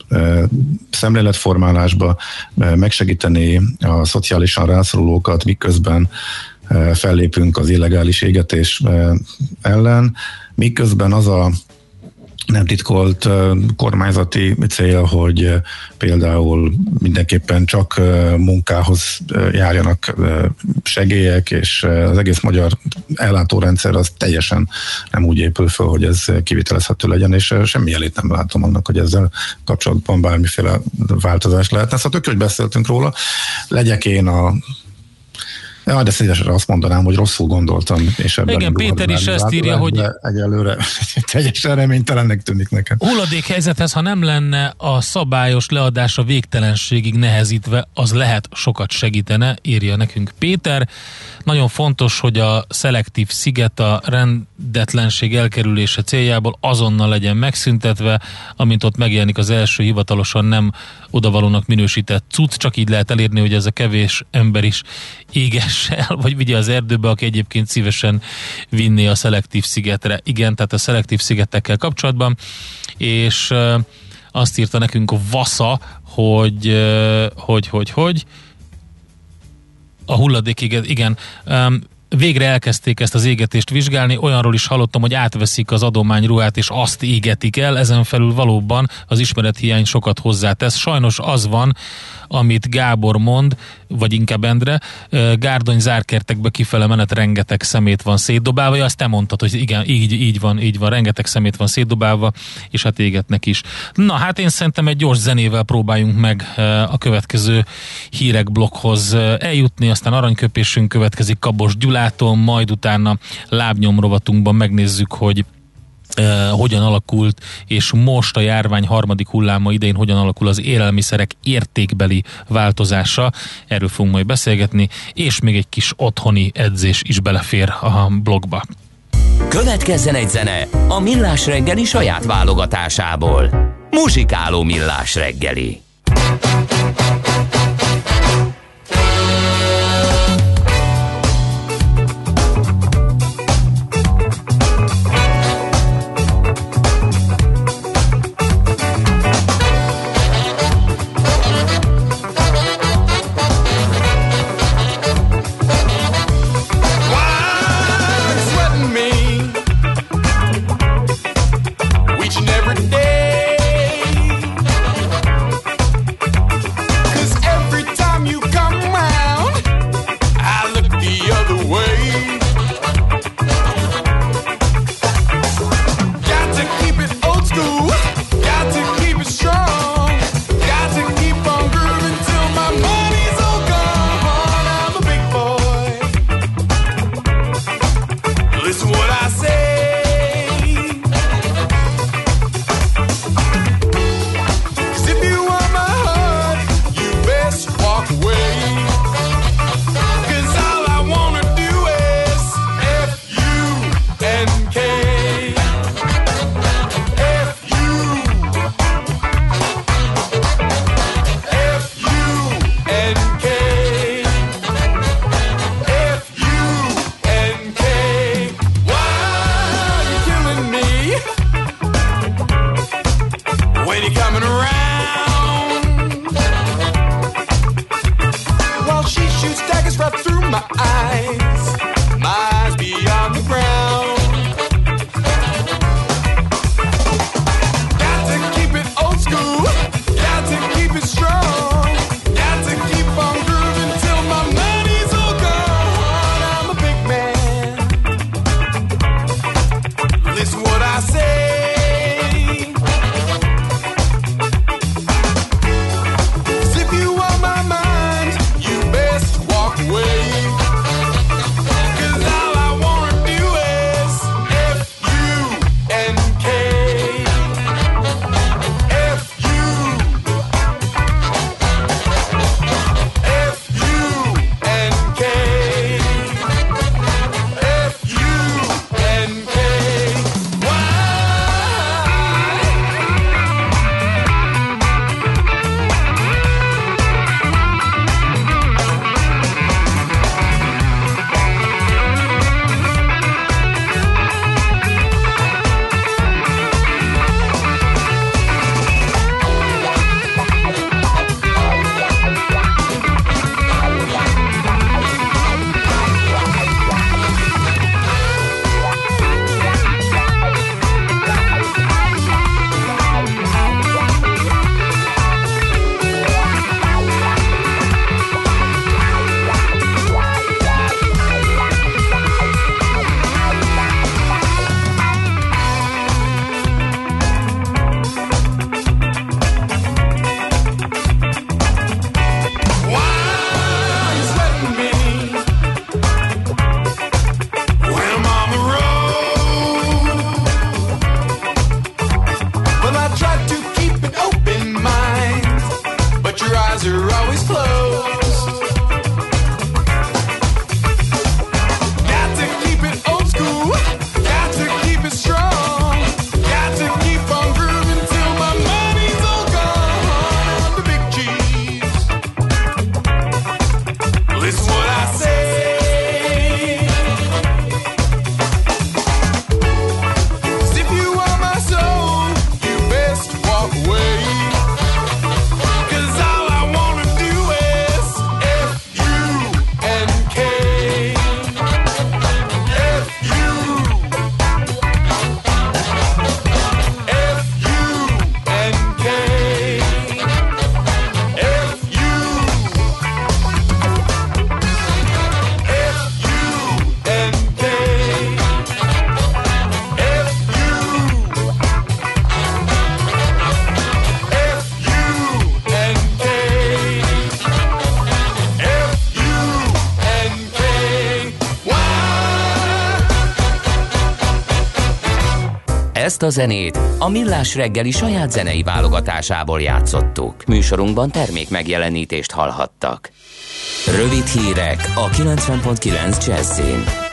[SPEAKER 12] szemléletformálásba, megsegíteni a szociálisan rászorulókat, miközben fellépünk az illegális égetés ellen, miközben az a nem titkolt kormányzati cél, hogy például mindenképpen csak munkához járjanak segélyek, és az egész magyar ellátórendszer az teljesen nem úgy épül föl, hogy ez kivitelezhető legyen, és semmi elét nem látom annak, hogy ezzel kapcsolatban bármiféle változás lehetne. Szóval tök, hogy beszéltünk róla. Legyek én a Ja, de szívesen azt mondanám, hogy rosszul gondoltam, és ebben
[SPEAKER 11] Igen, Péter is ezt írja, hogy
[SPEAKER 12] egyelőre teljesen reménytelennek tűnik nekem.
[SPEAKER 11] Hulladékhelyzethez, ha nem lenne a szabályos leadás a végtelenségig nehezítve, az lehet sokat segítene, írja nekünk Péter. Nagyon fontos, hogy a szelektív sziget a rendetlenség elkerülése céljából azonnal legyen megszüntetve, amint ott megjelenik az első hivatalosan nem odavalónak minősített cucc, csak így lehet elérni, hogy ez a kevés ember is éges el, vagy vigye az erdőbe, aki egyébként szívesen vinné a szelektív szigetre. Igen, tehát a szelektív szigetekkel kapcsolatban, és azt írta nekünk a Vasa, hogy, hogy, hogy, hogy, a hulladék, igen, végre elkezdték ezt az égetést vizsgálni, olyanról is hallottam, hogy átveszik az adományruhát és azt égetik el, ezen felül valóban az ismerethiány sokat hozzátesz. Sajnos az van, amit Gábor mond, vagy inkább Endre, Gárdony zárkertekbe kifele menet rengeteg szemét van szétdobálva, azt te mondtad, hogy igen, így, így van, így van, rengeteg szemét van szétdobálva, és hát égetnek is. Na hát én szerintem egy gyors zenével próbáljunk meg a következő hírek blokkhoz eljutni, aztán aranyköpésünk következik Kabos Gyulától, majd utána lábnyomrovatunkban megnézzük, hogy hogyan alakult, és most a járvány harmadik hulláma idején hogyan alakul az élelmiszerek értékbeli változása. Erről fogunk majd beszélgetni, és még egy kis otthoni edzés is belefér a blogba.
[SPEAKER 2] Következzen egy zene a Millás reggeli saját válogatásából. Muzsikáló Millás reggeli. Zenét a Millás reggeli saját zenei válogatásából játszottuk. Műsorunkban termék megjelenítést hallhattak. Rövid hírek a 90.9 Jazzin.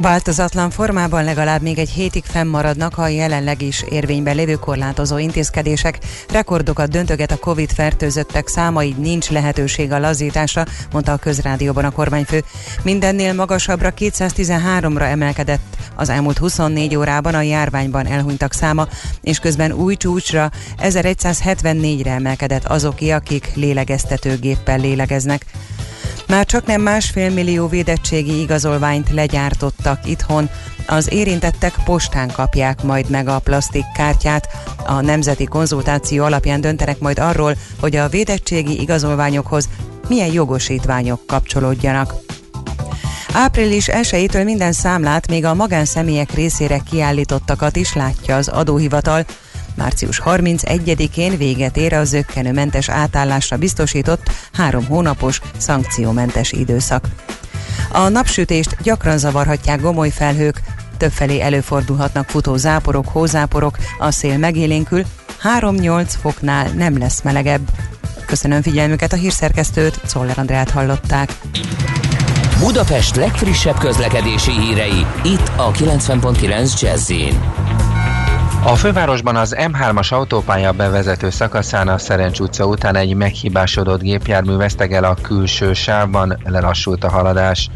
[SPEAKER 6] Változatlan formában legalább még egy hétig fennmaradnak a jelenleg is érvényben lévő korlátozó intézkedések. Rekordokat döntöget a Covid fertőzöttek száma, így nincs lehetőség a lazításra, mondta a közrádióban a kormányfő. Mindennél magasabbra 213-ra emelkedett az elmúlt 24 órában a járványban elhunytak száma, és közben új csúcsra 1174-re emelkedett azoké, akik lélegeztetőgéppel lélegeznek. Már csak nem másfél millió védettségi igazolványt legyártottak itthon, az érintettek postán kapják majd meg a plastikkártyát. A nemzeti konzultáció alapján döntenek majd arról, hogy a védettségi igazolványokhoz milyen jogosítványok kapcsolódjanak. Április 1 minden számlát, még a magánszemélyek részére kiállítottakat is látja az adóhivatal. Március 31-én véget ér a zöggenőmentes átállásra biztosított három hónapos szankciómentes időszak. A napsütést gyakran zavarhatják gomoly felhők, többfelé előfordulhatnak futó záporok, hózáporok, a szél megélénkül, 3-8 foknál nem lesz melegebb. Köszönöm figyelmüket a hírszerkesztőt, Czoller Andrát hallották.
[SPEAKER 2] Budapest legfrissebb közlekedési hírei, itt a 90.9 jazz
[SPEAKER 14] a fővárosban az M3-as autópálya bevezető szakaszán a Szerencs utca után egy meghibásodott gépjármű vesztegel a külső sávban, lelassult a haladás.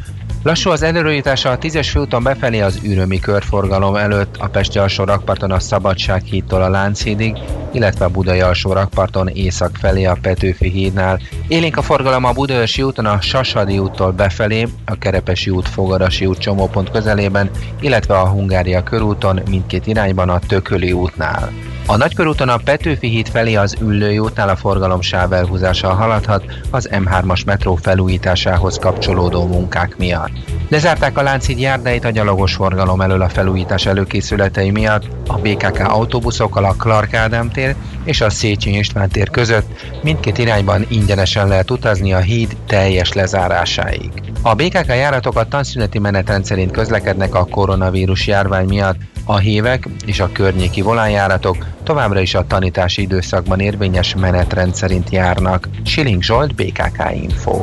[SPEAKER 14] Lassú az előrőjítása a 10-es főúton befelé az űrömi körforgalom előtt, a Pesti alsó rakparton a Szabadság hídtól a Lánchídig, illetve a Budai alsó rakparton észak felé a Petőfi hídnál. Élénk a forgalom a Budaörsi úton a Sasadi úttól befelé, a Kerepesi út Fogarasi út csomópont közelében, illetve a Hungária körúton mindkét irányban a Tököli útnál. A nagykörúton a Petőfi híd felé az Üllői útnál a forgalom sáv elhúzással haladhat az M3-as metró felújításához kapcsolódó munkák miatt. Lezárták a Lánchíd járdáit a gyalogos forgalom elől a felújítás előkészületei miatt, a BKK autóbuszokkal a Clark Ádám tér és a Széchenyi István tér között mindkét irányban ingyenesen lehet utazni a híd teljes lezárásáig. A BKK járatokat tanszüneti menetrend szerint közlekednek a koronavírus járvány miatt, a hívek és a környéki volánjáratok továbbra is a tanítási időszakban érvényes menetrend szerint járnak. Siling Zsolt, BKK Info.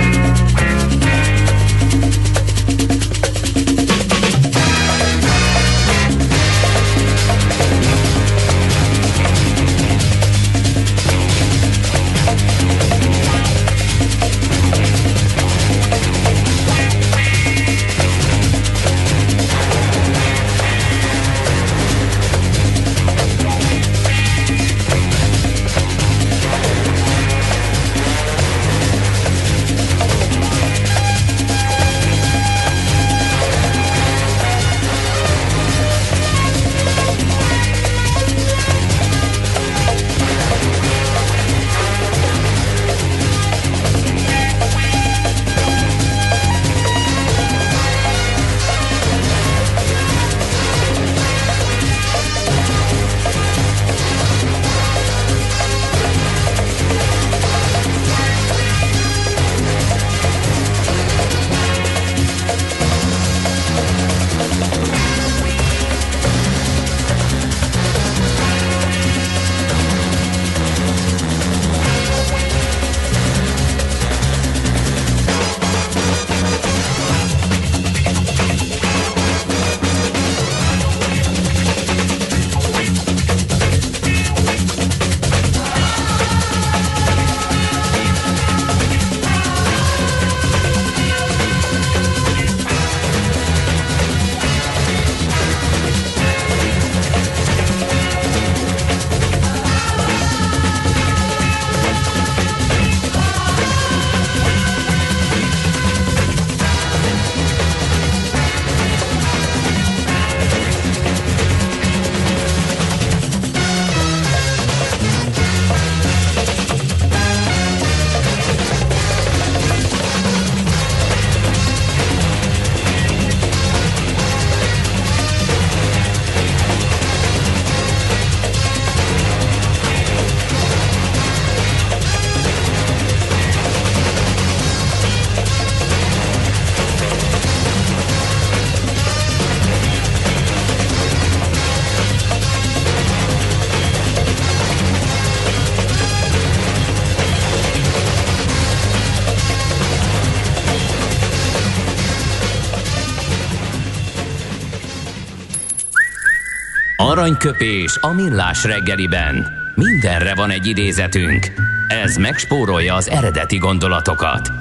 [SPEAKER 2] Aranyköpés a millás reggeliben. Mindenre van egy idézetünk. Ez megspórolja az eredeti gondolatokat.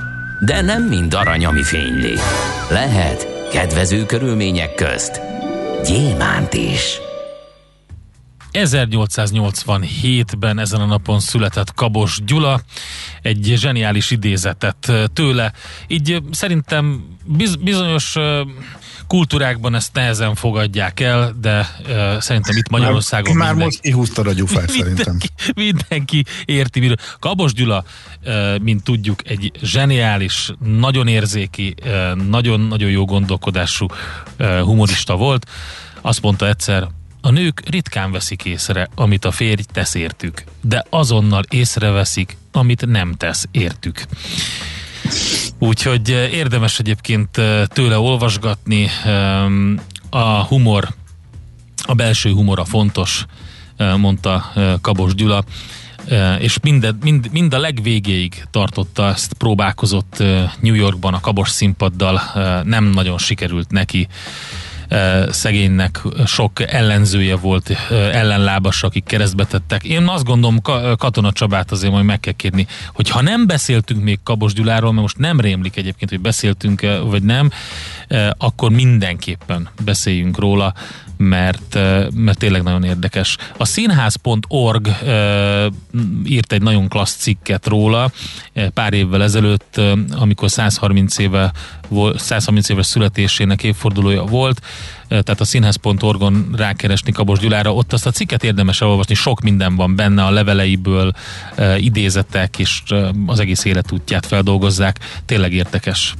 [SPEAKER 2] De nem mind arany, ami fényli. Lehet kedvező körülmények közt gyémánt is.
[SPEAKER 11] 1887-ben ezen a napon született Kabos Gyula, egy zseniális idézetet tőle. Így szerintem biz- bizonyos kultúrákban ezt nehezen fogadják el, de szerintem itt Magyarországon
[SPEAKER 12] Már, már
[SPEAKER 11] mindenki,
[SPEAKER 12] most kihúztad a gyufát szerintem.
[SPEAKER 11] mindenki, mindenki érti. Miről. Kabos Gyula, mint tudjuk, egy zseniális, nagyon érzéki, nagyon-nagyon jó gondolkodású humorista volt. Azt mondta egyszer, a nők ritkán veszik észre, amit a férj tesz értük, de azonnal észreveszik, amit nem tesz értük. Úgyhogy érdemes egyébként tőle olvasgatni. A humor, a belső humora fontos, mondta Kabos Gyula és mind, mind, mind a legvégéig tartotta ezt, próbálkozott New Yorkban a kabos színpaddal, nem nagyon sikerült neki szegénynek sok ellenzője volt, ellenlábas, akik keresztbe tettek. Én azt gondolom, Katona Csabát azért majd meg kell kérni, hogy ha nem beszéltünk még Kabos Gyuláról, mert most nem rémlik egyébként, hogy beszéltünk vagy nem, akkor mindenképpen beszéljünk róla, mert, mert tényleg nagyon érdekes. A színház.org írt egy nagyon klassz cikket róla pár évvel ezelőtt, amikor 130 éve 130 éves születésének évfordulója volt, tehát a színház.org-on rákeresni Kabos Gyulára, ott azt a cikket érdemes elolvasni, sok minden van benne, a leveleiből idézetek, és az egész életútját feldolgozzák, tényleg érdekes.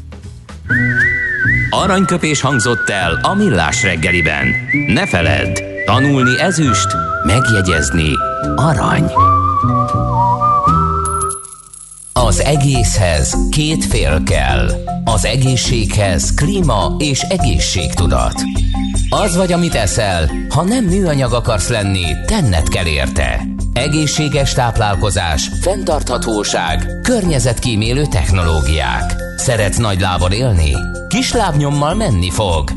[SPEAKER 2] Aranyköpés hangzott el a millás reggeliben. Ne feledd, tanulni ezüst, megjegyezni arany. Az egészhez két fél kell. Az egészséghez klíma és egészségtudat. Az vagy, amit eszel, ha nem műanyag akarsz lenni, tenned kell érte. Egészséges táplálkozás, fenntarthatóság, környezetkímélő technológiák. Szeretsz nagy lábon élni? Kis lábnyommal menni fog.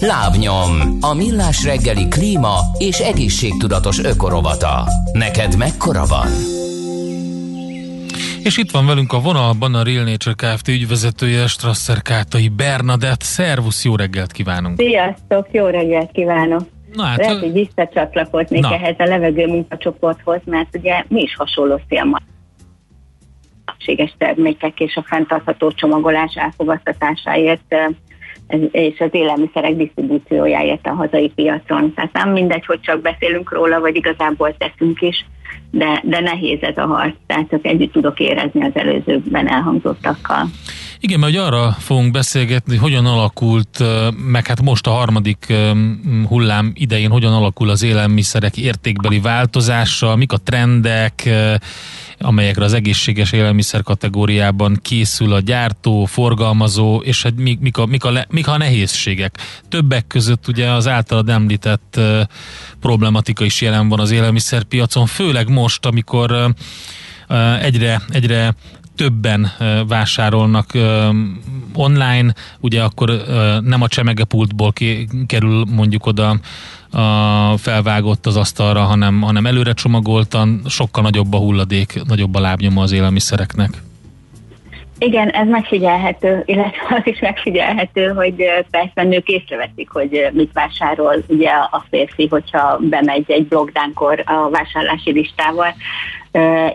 [SPEAKER 2] Lábnyom, a millás reggeli klíma és egészségtudatos ökorovata. Neked mekkora van?
[SPEAKER 11] És itt van velünk a vonalban a Real Nature Kft. ügyvezetője, Strasser Kátai Bernadett. Szervusz, jó reggelt kívánunk!
[SPEAKER 15] Sziasztok, jó reggelt kívánok! Na hát, Lehet, hogy visszacsatlakoznék na. ehhez a levegő munkacsoporthoz, mert ugye mi is hasonló szélma termékek és a fenntartható csomagolás elfogadtatásáért és az élelmiszerek disztribúciójáért a hazai piacon. Tehát nem mindegy, hogy csak beszélünk róla, vagy igazából teszünk is, de, de nehéz ez a harc, tehát csak együtt tudok érezni az előzőkben elhangzottakkal.
[SPEAKER 11] Igen, mert arra fogunk beszélgetni, hogyan alakult, meg hát most a harmadik hullám idején hogyan alakul az élelmiszerek értékbeli változása, mik a trendek, amelyekre az egészséges élelmiszer kategóriában készül a gyártó, forgalmazó, és hogy mik, mik, a, mik, a, mik a nehézségek. Többek között ugye az általad említett problematika is jelen van az élelmiszerpiacon, főleg most, amikor egyre, egyre többen vásárolnak online, ugye akkor nem a csemegepultból kerül mondjuk oda a felvágott az asztalra, hanem, hanem előre csomagoltan, sokkal nagyobb a hulladék, nagyobb a lábnyoma az élelmiszereknek.
[SPEAKER 15] Igen, ez megfigyelhető, illetve az is megfigyelhető, hogy persze nők észreveszik, hogy mit vásárol ugye a férfi, hogyha bemegy egy blogdánkor a vásárlási listával,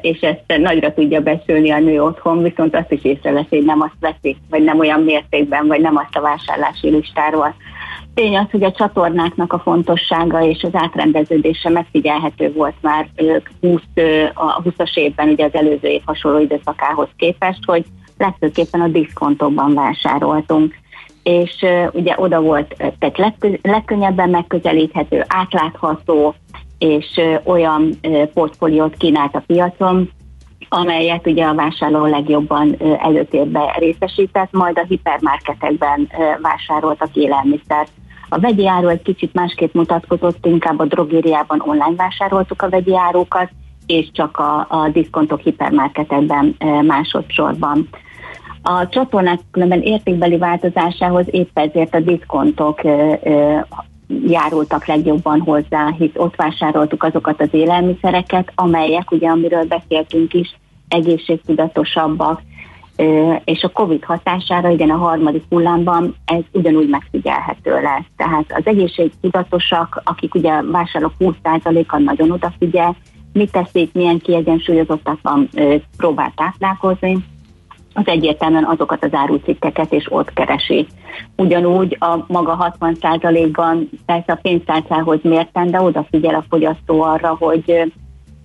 [SPEAKER 15] és ezt nagyra tudja beszélni a nő otthon, viszont azt is észreveszi, hogy nem azt veszik, vagy nem olyan mértékben, vagy nem azt a vásárlási listáról. Tény az, hogy a csatornáknak a fontossága és az átrendeződése megfigyelhető volt már 20, a 20-as évben, ugye az előző év hasonló időszakához képest, hogy legfőképpen a diszkontokban vásároltunk és uh, ugye oda volt tehát leg, legkönnyebben megközelíthető, átlátható, és uh, olyan uh, portfóliót kínált a piacon, amelyet ugye a vásárló legjobban előtérbe részesített, majd a hipermarketekben vásároltak élelmiszert. A vegyi áru egy kicsit másképp mutatkozott, inkább a drogériában online vásároltuk a vegyi árukat, és csak a, a diszkontok hipermarketekben másodszorban. A csatornák különben értékbeli változásához épp ezért a diszkontok járultak legjobban hozzá, hisz ott vásároltuk azokat az élelmiszereket, amelyek, ugye amiről beszéltünk is, egészségtudatosabbak, és a COVID hatására, igen, a harmadik hullámban ez ugyanúgy megfigyelhető lesz. Tehát az egészségtudatosak, akik ugye vásárlók 20%-a nagyon odafigyel, mit teszik, milyen kiegyensúlyozottakban próbál táplálkozni, az egyértelműen azokat az árucikkeket és ott keresi. Ugyanúgy a maga 60%-ban persze a pénztárcához mérten, de odafigyel a fogyasztó arra, hogy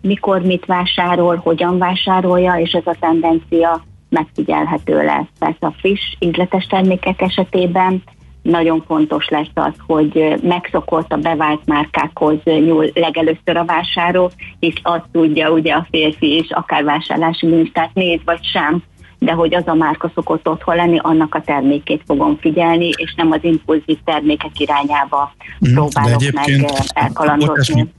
[SPEAKER 15] mikor mit vásárol, hogyan vásárolja, és ez a tendencia megfigyelhető lesz. Persze a friss, ízletes termékek esetében nagyon fontos lesz az, hogy megszokott a bevált márkákhoz nyúl legelőször a vásárló, és azt tudja ugye a férfi is, akár vásárlási minisztert néz vagy sem, de hogy az a márka szokott otthon lenni, annak a termékét fogom figyelni, és nem az impulzív termékek irányába mm, próbálok meg elkalandozni.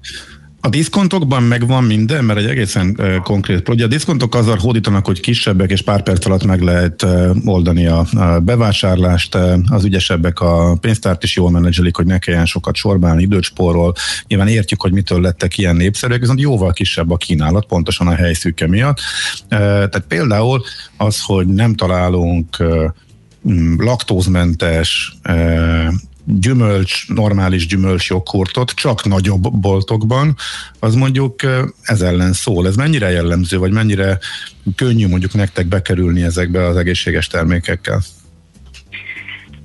[SPEAKER 12] A diszkontokban megvan minden, mert egy egészen uh, konkrét ugye A diszkontok azzal hódítanak, hogy kisebbek és pár perc alatt meg lehet uh, oldani a, a bevásárlást, uh, az ügyesebbek a pénztárt is jól menedzselik, hogy ne kelljen sokat sorbálni, időt spórol. Nyilván értjük, hogy mitől lettek ilyen népszerűek, viszont jóval kisebb a kínálat, pontosan a helyszűke miatt. Tehát például az, hogy nem találunk laktózmentes, gyümölcs, normális gyümölcs joghurtot csak nagyobb boltokban, az mondjuk ez ellen szól. Ez mennyire jellemző, vagy mennyire könnyű mondjuk nektek bekerülni ezekbe az egészséges termékekkel?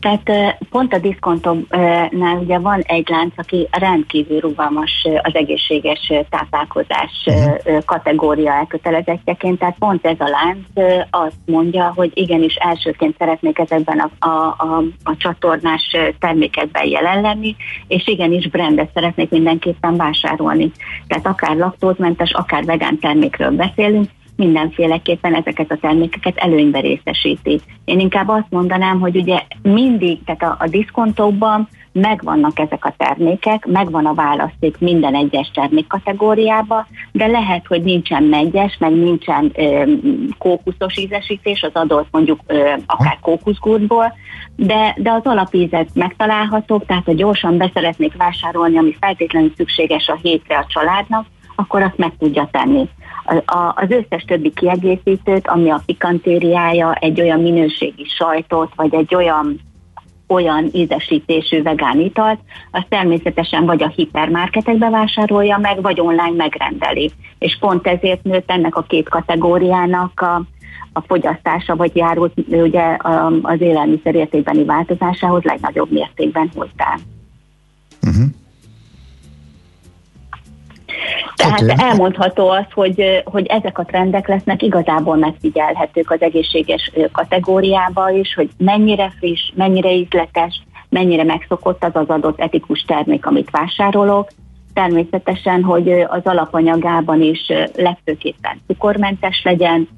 [SPEAKER 15] Tehát pont a diszkontoknál ugye van egy lánc, aki rendkívül rugalmas az egészséges táplálkozás uh-huh. kategória elkötelezettjeként, tehát pont ez a lánc azt mondja, hogy igenis elsőként szeretnék ezekben a, a, a, a csatornás termékekben jelen lenni, és igenis brandet szeretnék mindenképpen vásárolni. Tehát akár laktózmentes, akár vegán termékről beszélünk, mindenféleképpen ezeket a termékeket előnybe részesíti. Én inkább azt mondanám, hogy ugye mindig, tehát a, a diszkontókban megvannak ezek a termékek, megvan a választék minden egyes termékkategóriába, de lehet, hogy nincsen megyes, meg nincsen ö, kókuszos ízesítés az adott mondjuk ö, akár kókuszgurtból, de, de az alapízek megtalálhatók, tehát ha gyorsan beszeretnék vásárolni, ami feltétlenül szükséges a hétre a családnak, akkor azt meg tudja tenni az összes többi kiegészítőt, ami a pikantériája, egy olyan minőségi sajtot, vagy egy olyan olyan ízesítésű vegán italt, az természetesen vagy a hipermarketekbe vásárolja meg, vagy online megrendeli. És pont ezért nőtt ennek a két kategóriának a, a fogyasztása, vagy járult ugye az élelmiszer értékbeni változásához legnagyobb mértékben hozzá. Uh-huh. Tehát elmondható az, hogy, hogy ezek a trendek lesznek igazából megfigyelhetők az egészséges kategóriába is, hogy mennyire friss, mennyire ízletes, mennyire megszokott az az adott etikus termék, amit vásárolok. Természetesen, hogy az alapanyagában is legfőképpen cukormentes legyen,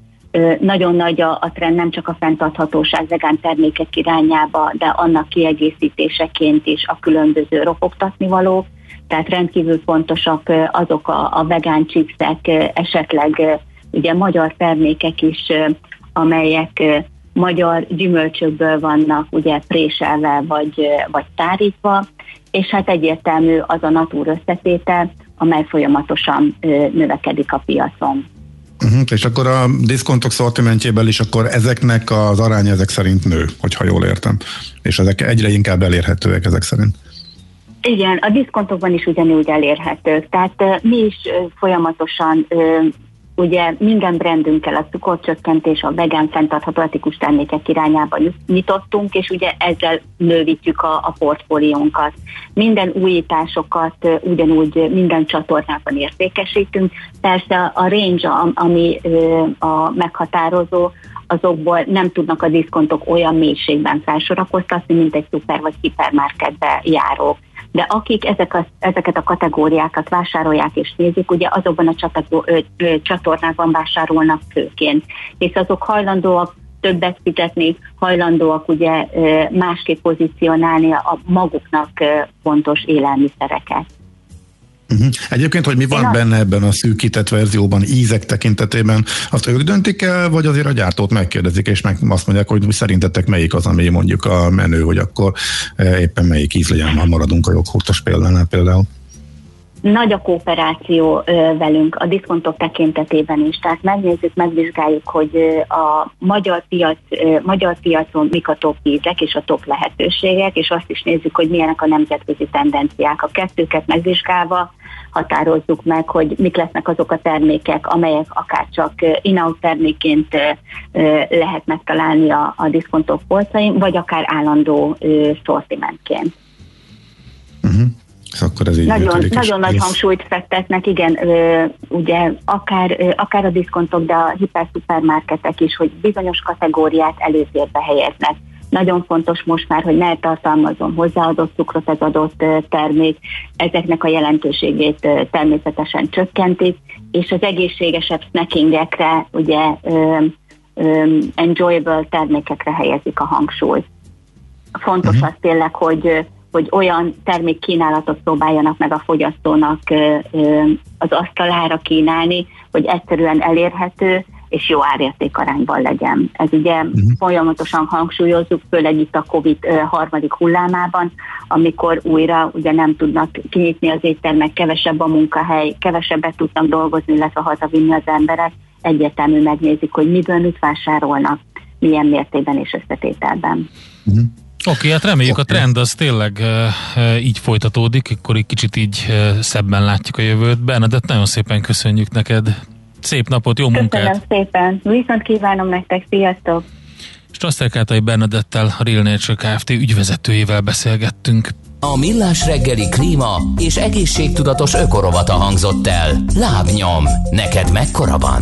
[SPEAKER 15] nagyon nagy a, a trend nem csak a fenntarthatóság vegán termékek irányába, de annak kiegészítéseként is a különböző ropogtatni valók, tehát rendkívül fontosak azok a, a vegán chipsek, esetleg ugye magyar termékek is, amelyek magyar gyümölcsökből vannak ugye préselve vagy, vagy tárítva, és hát egyértelmű az a natúr összetétel, amely folyamatosan növekedik a piacon.
[SPEAKER 12] Uh-huh, és akkor a diszkontok szortimentjében is akkor ezeknek az aránya ezek szerint nő, hogyha jól értem. És ezek egyre inkább elérhetőek ezek szerint.
[SPEAKER 15] Igen, a diszkontokban is ugyanúgy elérhetők. Tehát mi is folyamatosan ugye minden brandünkkel a cukorcsökkentés, a vegán fenntartható etikus termékek irányába nyitottunk, és ugye ezzel növítjük a, a portfóliónkat. Minden újításokat ugyanúgy minden csatornában értékesítünk. Persze a range, ami a meghatározó, azokból nem tudnak a diszkontok olyan mélységben felsorakoztatni, mint egy szuper vagy hipermarketbe járók de akik ezek a, ezeket a kategóriákat vásárolják és nézik, ugye azokban a csatornákban vásárolnak főként, és azok hajlandóak többet fizetni, hajlandóak ugye másképp pozícionálni a maguknak fontos élelmiszereket.
[SPEAKER 12] Uh-huh. Egyébként, hogy mi van
[SPEAKER 15] Én
[SPEAKER 12] benne ebben a szűkített verzióban, ízek tekintetében, azt ők döntik el, vagy azért a gyártót megkérdezik, és meg azt mondják, hogy szerintetek melyik az, ami mondjuk a menő, hogy akkor eh, éppen melyik íz legyen, ha maradunk a joghurtos példánál például.
[SPEAKER 15] nagy a kooperáció ö, velünk a diszkontok tekintetében is. Tehát megnézzük, megvizsgáljuk, hogy ö, a magyar, piac, magyar piacon mik a top ízek és a top lehetőségek, és azt is nézzük, hogy milyenek a nemzetközi tendenciák. A kettőket megvizsgálva határozzuk meg, hogy mik lesznek azok a termékek, amelyek akár csak in-out termékként lehet megtalálni a, a diszkontok polcain, vagy akár állandó szortimentként.
[SPEAKER 12] És akkor ez így
[SPEAKER 15] Nagyon, nagyon nagy hangsúlyt fektetnek, igen, ö, ugye akár, ö, akár a diszkontok, de a hiperszupermarketek is, hogy bizonyos kategóriát előtérbe helyeznek. Nagyon fontos most már, hogy ne tartalmazom hozzáadott cukrot az adott termék, ezeknek a jelentőségét természetesen csökkentik, és az egészségesebb snackingekre, ugye enjoyable termékekre helyezik a hangsúlyt fontos az tényleg, hogy hogy olyan termékkínálatot próbáljanak meg a fogyasztónak az asztalára kínálni, hogy egyszerűen elérhető és jó árérték arányban legyen. Ez ugye folyamatosan hangsúlyozzuk, főleg itt a COVID harmadik hullámában, amikor újra ugye nem tudnak kinyitni az éttermek, kevesebb a munkahely, kevesebbet tudnak dolgozni, illetve hazavinni az emberek, egyértelmű megnézik, hogy miből mit vásárolnak, milyen mértékben és összetételben.
[SPEAKER 11] Oké, okay, hát reméljük a trend az tényleg e, így folytatódik, akkor egy kicsit így e, szebben látjuk a jövőt. Bernadett, nagyon szépen köszönjük neked. Szép napot, jó munkát!
[SPEAKER 15] Köszönöm szépen, viszont kívánom nektek, sziasztok!
[SPEAKER 11] Strasszerkátai Bernadettel, a Real Nature Kft. ügyvezetőjével beszélgettünk.
[SPEAKER 2] A Millás reggeli klíma és egészségtudatos ökorovata hangzott el. Lábnyom, neked mekkora van?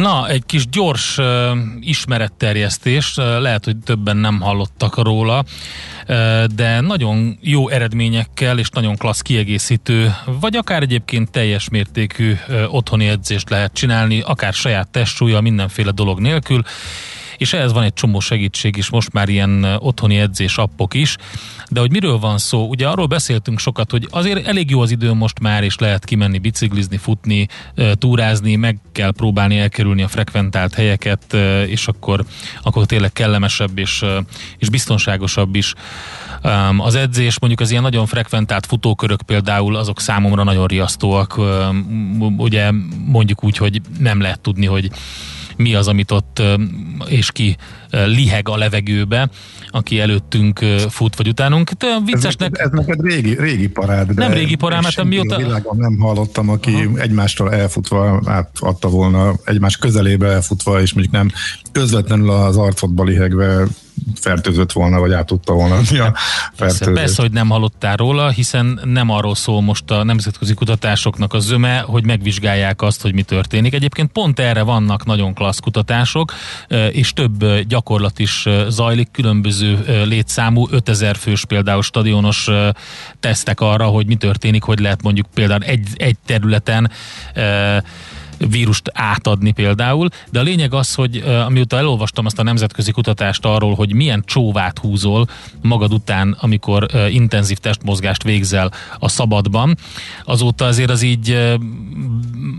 [SPEAKER 11] Na, egy kis gyors uh, ismeretterjesztés, uh, lehet, hogy többen nem hallottak róla, uh, de nagyon jó eredményekkel és nagyon klassz kiegészítő, vagy akár egyébként teljes mértékű uh, otthoni edzést lehet csinálni, akár saját testsúlya, mindenféle dolog nélkül és ehhez van egy csomó segítség is, most már ilyen otthoni edzés appok is, de hogy miről van szó, ugye arról beszéltünk sokat, hogy azért elég jó az idő most már, és lehet kimenni biciklizni, futni, túrázni, meg kell próbálni elkerülni a frekventált helyeket, és akkor, akkor tényleg kellemesebb és, és biztonságosabb is. Az edzés, mondjuk az ilyen nagyon frekventált futókörök például, azok számomra nagyon riasztóak, ugye mondjuk úgy, hogy nem lehet tudni, hogy mi az, amit ott és ki liheg a levegőbe, aki előttünk fut, vagy utánunk. De viccesnek...
[SPEAKER 12] Ez, ez neked régi, régi parád.
[SPEAKER 11] Nem régi parád, mert mióta...
[SPEAKER 12] A világon nem hallottam, aki Aha. egymástól elfutva átadta volna, egymás közelébe elfutva, és mondjuk nem közvetlenül az arcodba lihegve fertőzött volna, vagy át tudta volna a
[SPEAKER 11] persze, persze, hogy nem hallottál róla, hiszen nem arról szól most a nemzetközi kutatásoknak a zöme, hogy megvizsgálják azt, hogy mi történik. Egyébként pont erre vannak nagyon klassz kutatások, és több gyakorlat is zajlik, különböző létszámú, 5000 fős például stadionos tesztek arra, hogy mi történik, hogy lehet mondjuk például egy, egy területen vírust átadni például, de a lényeg az, hogy amióta elolvastam azt a nemzetközi kutatást arról, hogy milyen csóvát húzol magad után, amikor intenzív testmozgást végzel a szabadban, azóta azért az így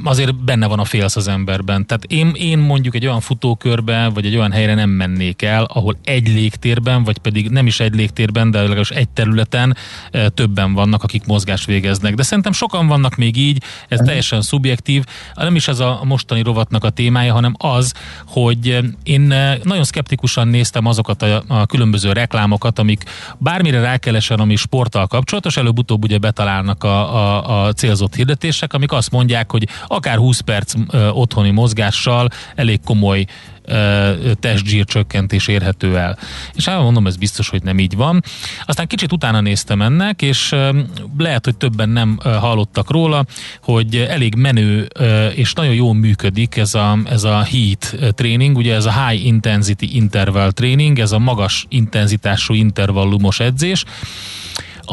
[SPEAKER 11] azért benne van a félsz az emberben. Tehát én, én mondjuk egy olyan futókörbe, vagy egy olyan helyre nem mennék el, ahol egy légtérben, vagy pedig nem is egy légtérben, de legalábbis egy területen többen vannak, akik mozgást végeznek. De szerintem sokan vannak még így, ez teljesen szubjektív. Nem is ez a mostani rovatnak a témája, hanem az, hogy eh, én eh, nagyon szkeptikusan néztem azokat a, a különböző reklámokat, amik bármire rákelesen, ami sporttal kapcsolatos, előbb-utóbb ugye betalálnak a, a, a célzott hirdetések, amik azt mondják, hogy akár 20 perc eh, otthoni mozgással elég komoly testzsír csökkentés érhető el. És hát mondom, ez biztos, hogy nem így van. Aztán kicsit utána néztem ennek, és lehet, hogy többen nem hallottak róla, hogy elég menő és nagyon jól működik ez a, ez a HEAT tréning, ugye ez a High Intensity Interval Training, ez a magas intenzitású intervallumos edzés,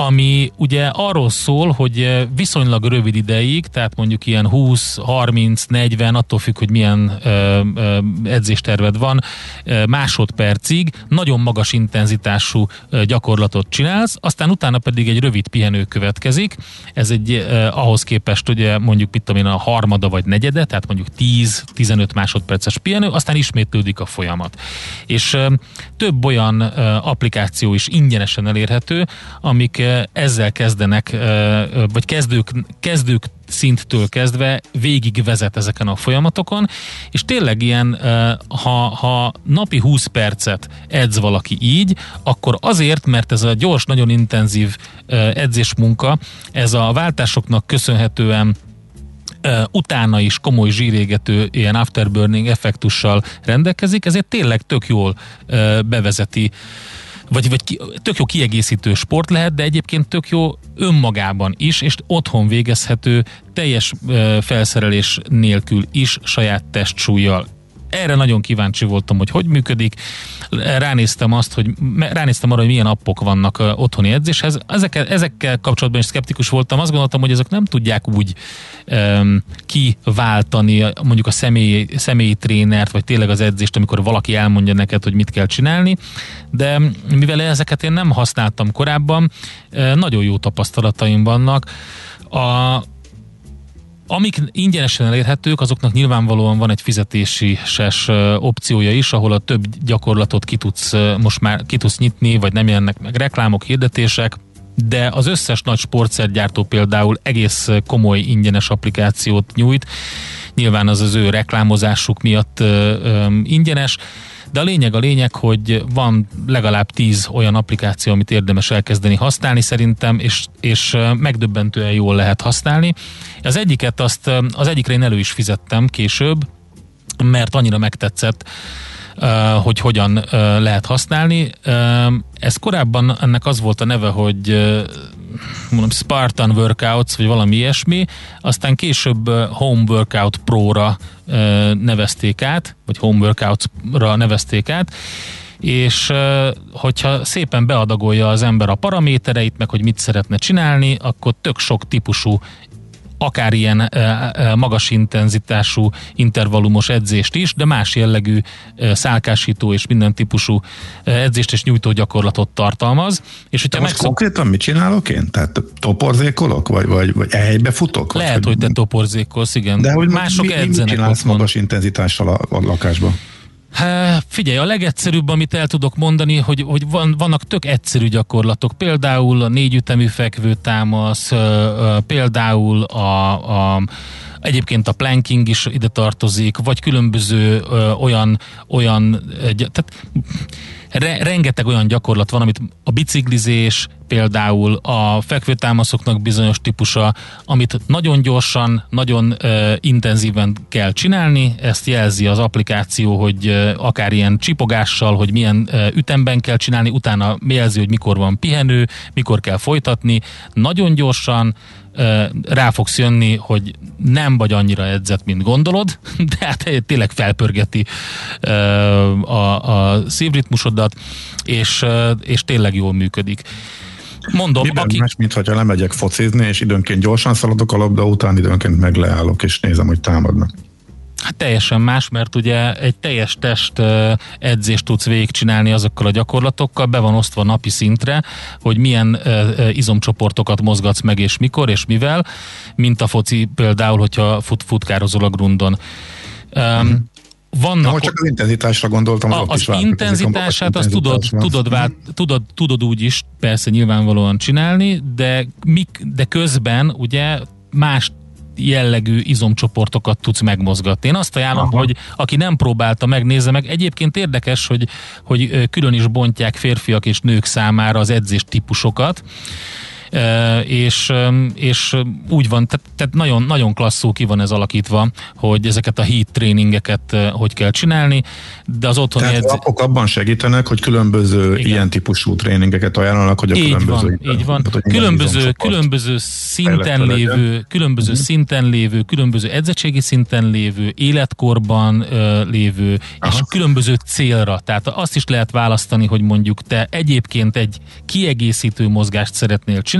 [SPEAKER 11] ami ugye arról szól, hogy eh, viszonylag rövid ideig, tehát mondjuk ilyen 20, 30, 40, attól függ, hogy milyen ö, eh, ö, eh, edzésterved van, ö, másodpercig nagyon magas intenzitású ö, gyakorlatot csinálsz, aztán utána pedig egy rövid pihenő következik. Ez egy ö, ahhoz képest ugye mondjuk mit tudom én, a harmada vagy negyede, tehát mondjuk 10-15 másodperces pihenő, aztán ismétlődik a folyamat. És ö, több olyan ö, applikáció is ingyenesen elérhető, amik ezzel kezdenek, vagy kezdők, kezdők szinttől kezdve végig vezet ezeken a folyamatokon, és tényleg ilyen, ha, ha napi 20 percet edz valaki így, akkor azért, mert ez a gyors, nagyon intenzív edzésmunka, ez a váltásoknak köszönhetően utána is komoly zsírégető ilyen afterburning effektussal rendelkezik, ezért tényleg tök jól bevezeti vagy, vagy tök jó kiegészítő sport lehet, de egyébként tök jó önmagában is, és otthon végezhető teljes felszerelés nélkül is saját testsúlyjal erre nagyon kíváncsi voltam, hogy hogy működik. Ránéztem azt, hogy ránéztem arra, hogy milyen appok vannak otthoni edzéshez. Ezekkel, ezekkel kapcsolatban is szkeptikus voltam. Azt gondoltam, hogy ezek nem tudják úgy um, kiváltani mondjuk a személyi, személyi trénert, vagy tényleg az edzést, amikor valaki elmondja neked, hogy mit kell csinálni. De mivel ezeket én nem használtam korábban, nagyon jó tapasztalataim vannak. A, Amik ingyenesen elérhetők, azoknak nyilvánvalóan van egy fizetési ses opciója is, ahol a több gyakorlatot ki tudsz, most már ki tudsz nyitni, vagy nem jelennek meg reklámok, hirdetések, de az összes nagy sportszergyártó például egész komoly ingyenes applikációt nyújt. Nyilván az az ő reklámozásuk miatt ingyenes, de a lényeg a lényeg, hogy van legalább tíz olyan applikáció, amit érdemes elkezdeni használni szerintem, és, és megdöbbentően jól lehet használni. Az egyiket azt, az egyikre én elő is fizettem később, mert annyira megtetszett, hogy hogyan lehet használni. Ez korábban ennek az volt a neve, hogy mondom, Spartan Workouts, vagy valami ilyesmi, aztán később Home Workout Pro-ra nevezték át, vagy Home Workouts-ra nevezték át, és hogyha szépen beadagolja az ember a paramétereit, meg hogy mit szeretne csinálni, akkor tök sok típusú akár ilyen magas intenzitású intervallumos edzést is, de más jellegű szálkásító és minden típusú edzést és nyújtó gyakorlatot tartalmaz. És hogyha megszok...
[SPEAKER 12] konkrétan mit csinálok én? Tehát toporzékolok? Vagy, vagy, vagy helybe futok? Vagy
[SPEAKER 11] Lehet, hogy te toporzékolsz, igen.
[SPEAKER 12] De hogy
[SPEAKER 11] Mások
[SPEAKER 12] mi, mi, mit
[SPEAKER 11] edzenek
[SPEAKER 12] csinálsz
[SPEAKER 11] otthon.
[SPEAKER 12] magas intenzitással a, a lakásban?
[SPEAKER 11] Há, Figyelj, a legegyszerűbb, amit el tudok mondani, hogy, hogy van, vannak tök egyszerű gyakorlatok. Például a négyütemű fekvő támasz, például a, a Egyébként a planking is ide tartozik, vagy különböző ö, olyan, olyan tehát re, rengeteg olyan gyakorlat van, amit a biciklizés, például a fekvőtámaszoknak bizonyos típusa, amit nagyon gyorsan, nagyon ö, intenzíven kell csinálni, ezt jelzi az applikáció, hogy ö, akár ilyen csipogással, hogy milyen ö, ütemben kell csinálni, utána jelzi, hogy mikor van pihenő, mikor kell folytatni, nagyon gyorsan, rá fogsz jönni, hogy nem vagy annyira edzett, mint gondolod, de hát tényleg felpörgeti a, a szívritmusodat, és, és tényleg jól működik. Mondom,
[SPEAKER 12] Miben
[SPEAKER 11] aki...
[SPEAKER 12] más, mint hogyha lemegyek focizni, és időnként gyorsan szaladok a labda után, időnként megleállok, és nézem, hogy támadnak.
[SPEAKER 11] Hát teljesen más, mert ugye egy teljes test edzést tudsz végigcsinálni azokkal a gyakorlatokkal, be van osztva napi szintre, hogy milyen izomcsoportokat mozgatsz meg és mikor és mivel, mint a foci például, hogyha fut, futkározol a grundon. Um, vannak
[SPEAKER 12] Mhm. Csak az intenzitásra gondoltam, az,
[SPEAKER 11] a,
[SPEAKER 12] ott
[SPEAKER 11] az
[SPEAKER 12] is
[SPEAKER 11] intenzitását azt tudod, tudod, vál, tudod, tudod úgy is persze nyilvánvalóan csinálni, de, mik, de közben ugye más jellegű izomcsoportokat tudsz megmozgatni. Én azt ajánlom, Aha. hogy aki nem próbálta, megnézze meg. Egyébként érdekes, hogy, hogy külön is bontják férfiak és nők számára az edzés típusokat, és, és úgy van, tehát, tehát nagyon, nagyon klasszul ki van ez alakítva, hogy ezeket a heat tréningeket hogy kell csinálni, de az otthoni
[SPEAKER 12] Tehát
[SPEAKER 11] edz...
[SPEAKER 12] az appok abban segítenek, hogy különböző Igen. ilyen típusú tréningeket ajánlanak, hogy a
[SPEAKER 11] így
[SPEAKER 12] különböző...
[SPEAKER 11] van, így van.
[SPEAKER 12] tehát,
[SPEAKER 11] Különböző, különböző szinten lévő, különböző
[SPEAKER 12] Mhm.
[SPEAKER 11] szinten lévő, különböző edzettségi szinten lévő, életkorban ö, lévő, Aha. és különböző célra. Tehát azt is lehet választani, hogy mondjuk te egyébként egy kiegészítő mozgást szeretnél csinálni,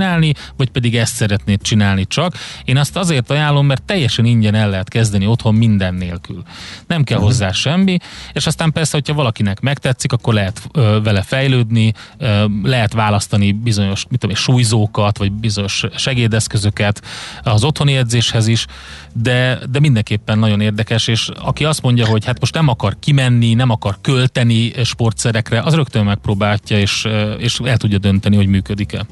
[SPEAKER 11] vagy pedig ezt szeretnéd csinálni csak. Én azt azért ajánlom, mert teljesen ingyen el lehet kezdeni otthon minden nélkül. Nem kell hozzá semmi, és aztán persze, hogyha valakinek megtetszik, akkor lehet ö, vele fejlődni, ö, lehet választani bizonyos mit tudom, súlyzókat, vagy bizonyos segédeszközöket az otthoni edzéshez is, de, de mindenképpen nagyon érdekes, és aki azt mondja, hogy hát most nem akar kimenni, nem akar költeni sportszerekre, az rögtön megpróbálja, és, és el tudja dönteni, hogy működik-e.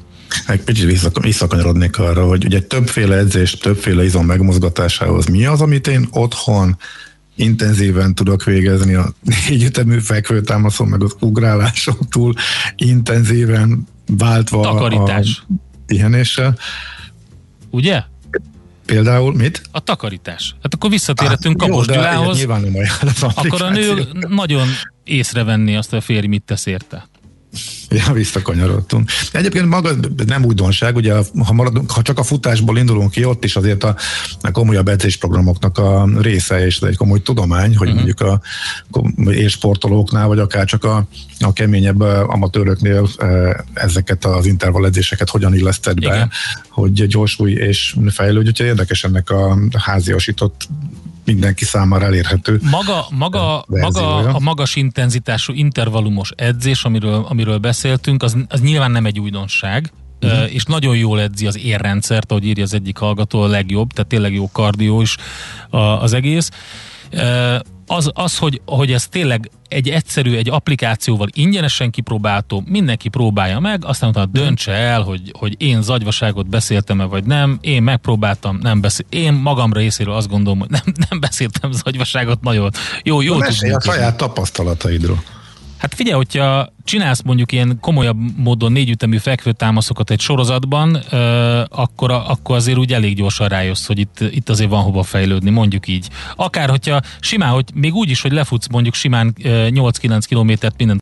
[SPEAKER 12] Egy picit visszak- visszakanyarodnék arra, hogy ugye többféle edzés, többféle izom megmozgatásához mi az, amit én otthon intenzíven tudok végezni a négyütemű fekvőtámaszon, meg az ugráláson túl intenzíven váltva
[SPEAKER 11] Takarítás.
[SPEAKER 12] a pihenéssel.
[SPEAKER 11] Ugye?
[SPEAKER 12] Például mit?
[SPEAKER 11] A takarítás. Hát akkor visszatérhetünk
[SPEAKER 12] jó,
[SPEAKER 11] Kapos Gyulához.
[SPEAKER 12] nyilván nem olyan az
[SPEAKER 11] Akkor a nő nagyon észrevenni azt, hogy a férj mit tesz érte.
[SPEAKER 12] Ja, visszakanyarodtunk. Egyébként maga nem újdonság, ugye ha, maradunk, ha csak a futásból indulunk ki, ott is azért a, a komolyabb edzésprogramoknak a része, és ez egy komoly tudomány, hogy uh-huh. mondjuk a élsportolóknál, vagy akár csak a, a keményebb amatőröknél ezeket az intervall edzéseket hogyan illeszted be,
[SPEAKER 11] Igen.
[SPEAKER 12] hogy gyorsulj és fejlődj. Úgyhogy érdekes ennek a háziasított mindenki számára elérhető
[SPEAKER 11] Maga, maga, maga a magas intenzitású intervallumos edzés, amiről, amiről beszéltünk, az, az nyilván nem egy újdonság,
[SPEAKER 12] Mhm.
[SPEAKER 11] uh és nagyon jól edzi az érrendszert, ahogy írja az egyik hallgató, a legjobb, tehát tényleg jó kardió is az egész. Az, az hogy, hogy ez tényleg egy egyszerű, egy applikációval ingyenesen kipróbálható, mindenki próbálja meg, aztán utána döntse el, hogy, hogy én zagyvaságot beszéltem-e vagy nem, én megpróbáltam, nem beszél. Én magam részéről azt gondolom, hogy nem, nem beszéltem zagyvaságot nagyon. Jó, jó
[SPEAKER 12] Na, mesélj a saját tapasztalataidról.
[SPEAKER 11] Hát figyelj, hogyha csinálsz mondjuk ilyen komolyabb módon négyütemű fekvőtámaszokat egy sorozatban, akkor, akkor azért úgy elég gyorsan rájössz, hogy itt, itt azért van hova fejlődni, mondjuk így. Akár, hogyha simán, hogy még úgy is, hogy lefutsz mondjuk simán ö, 8-9 kilométert minden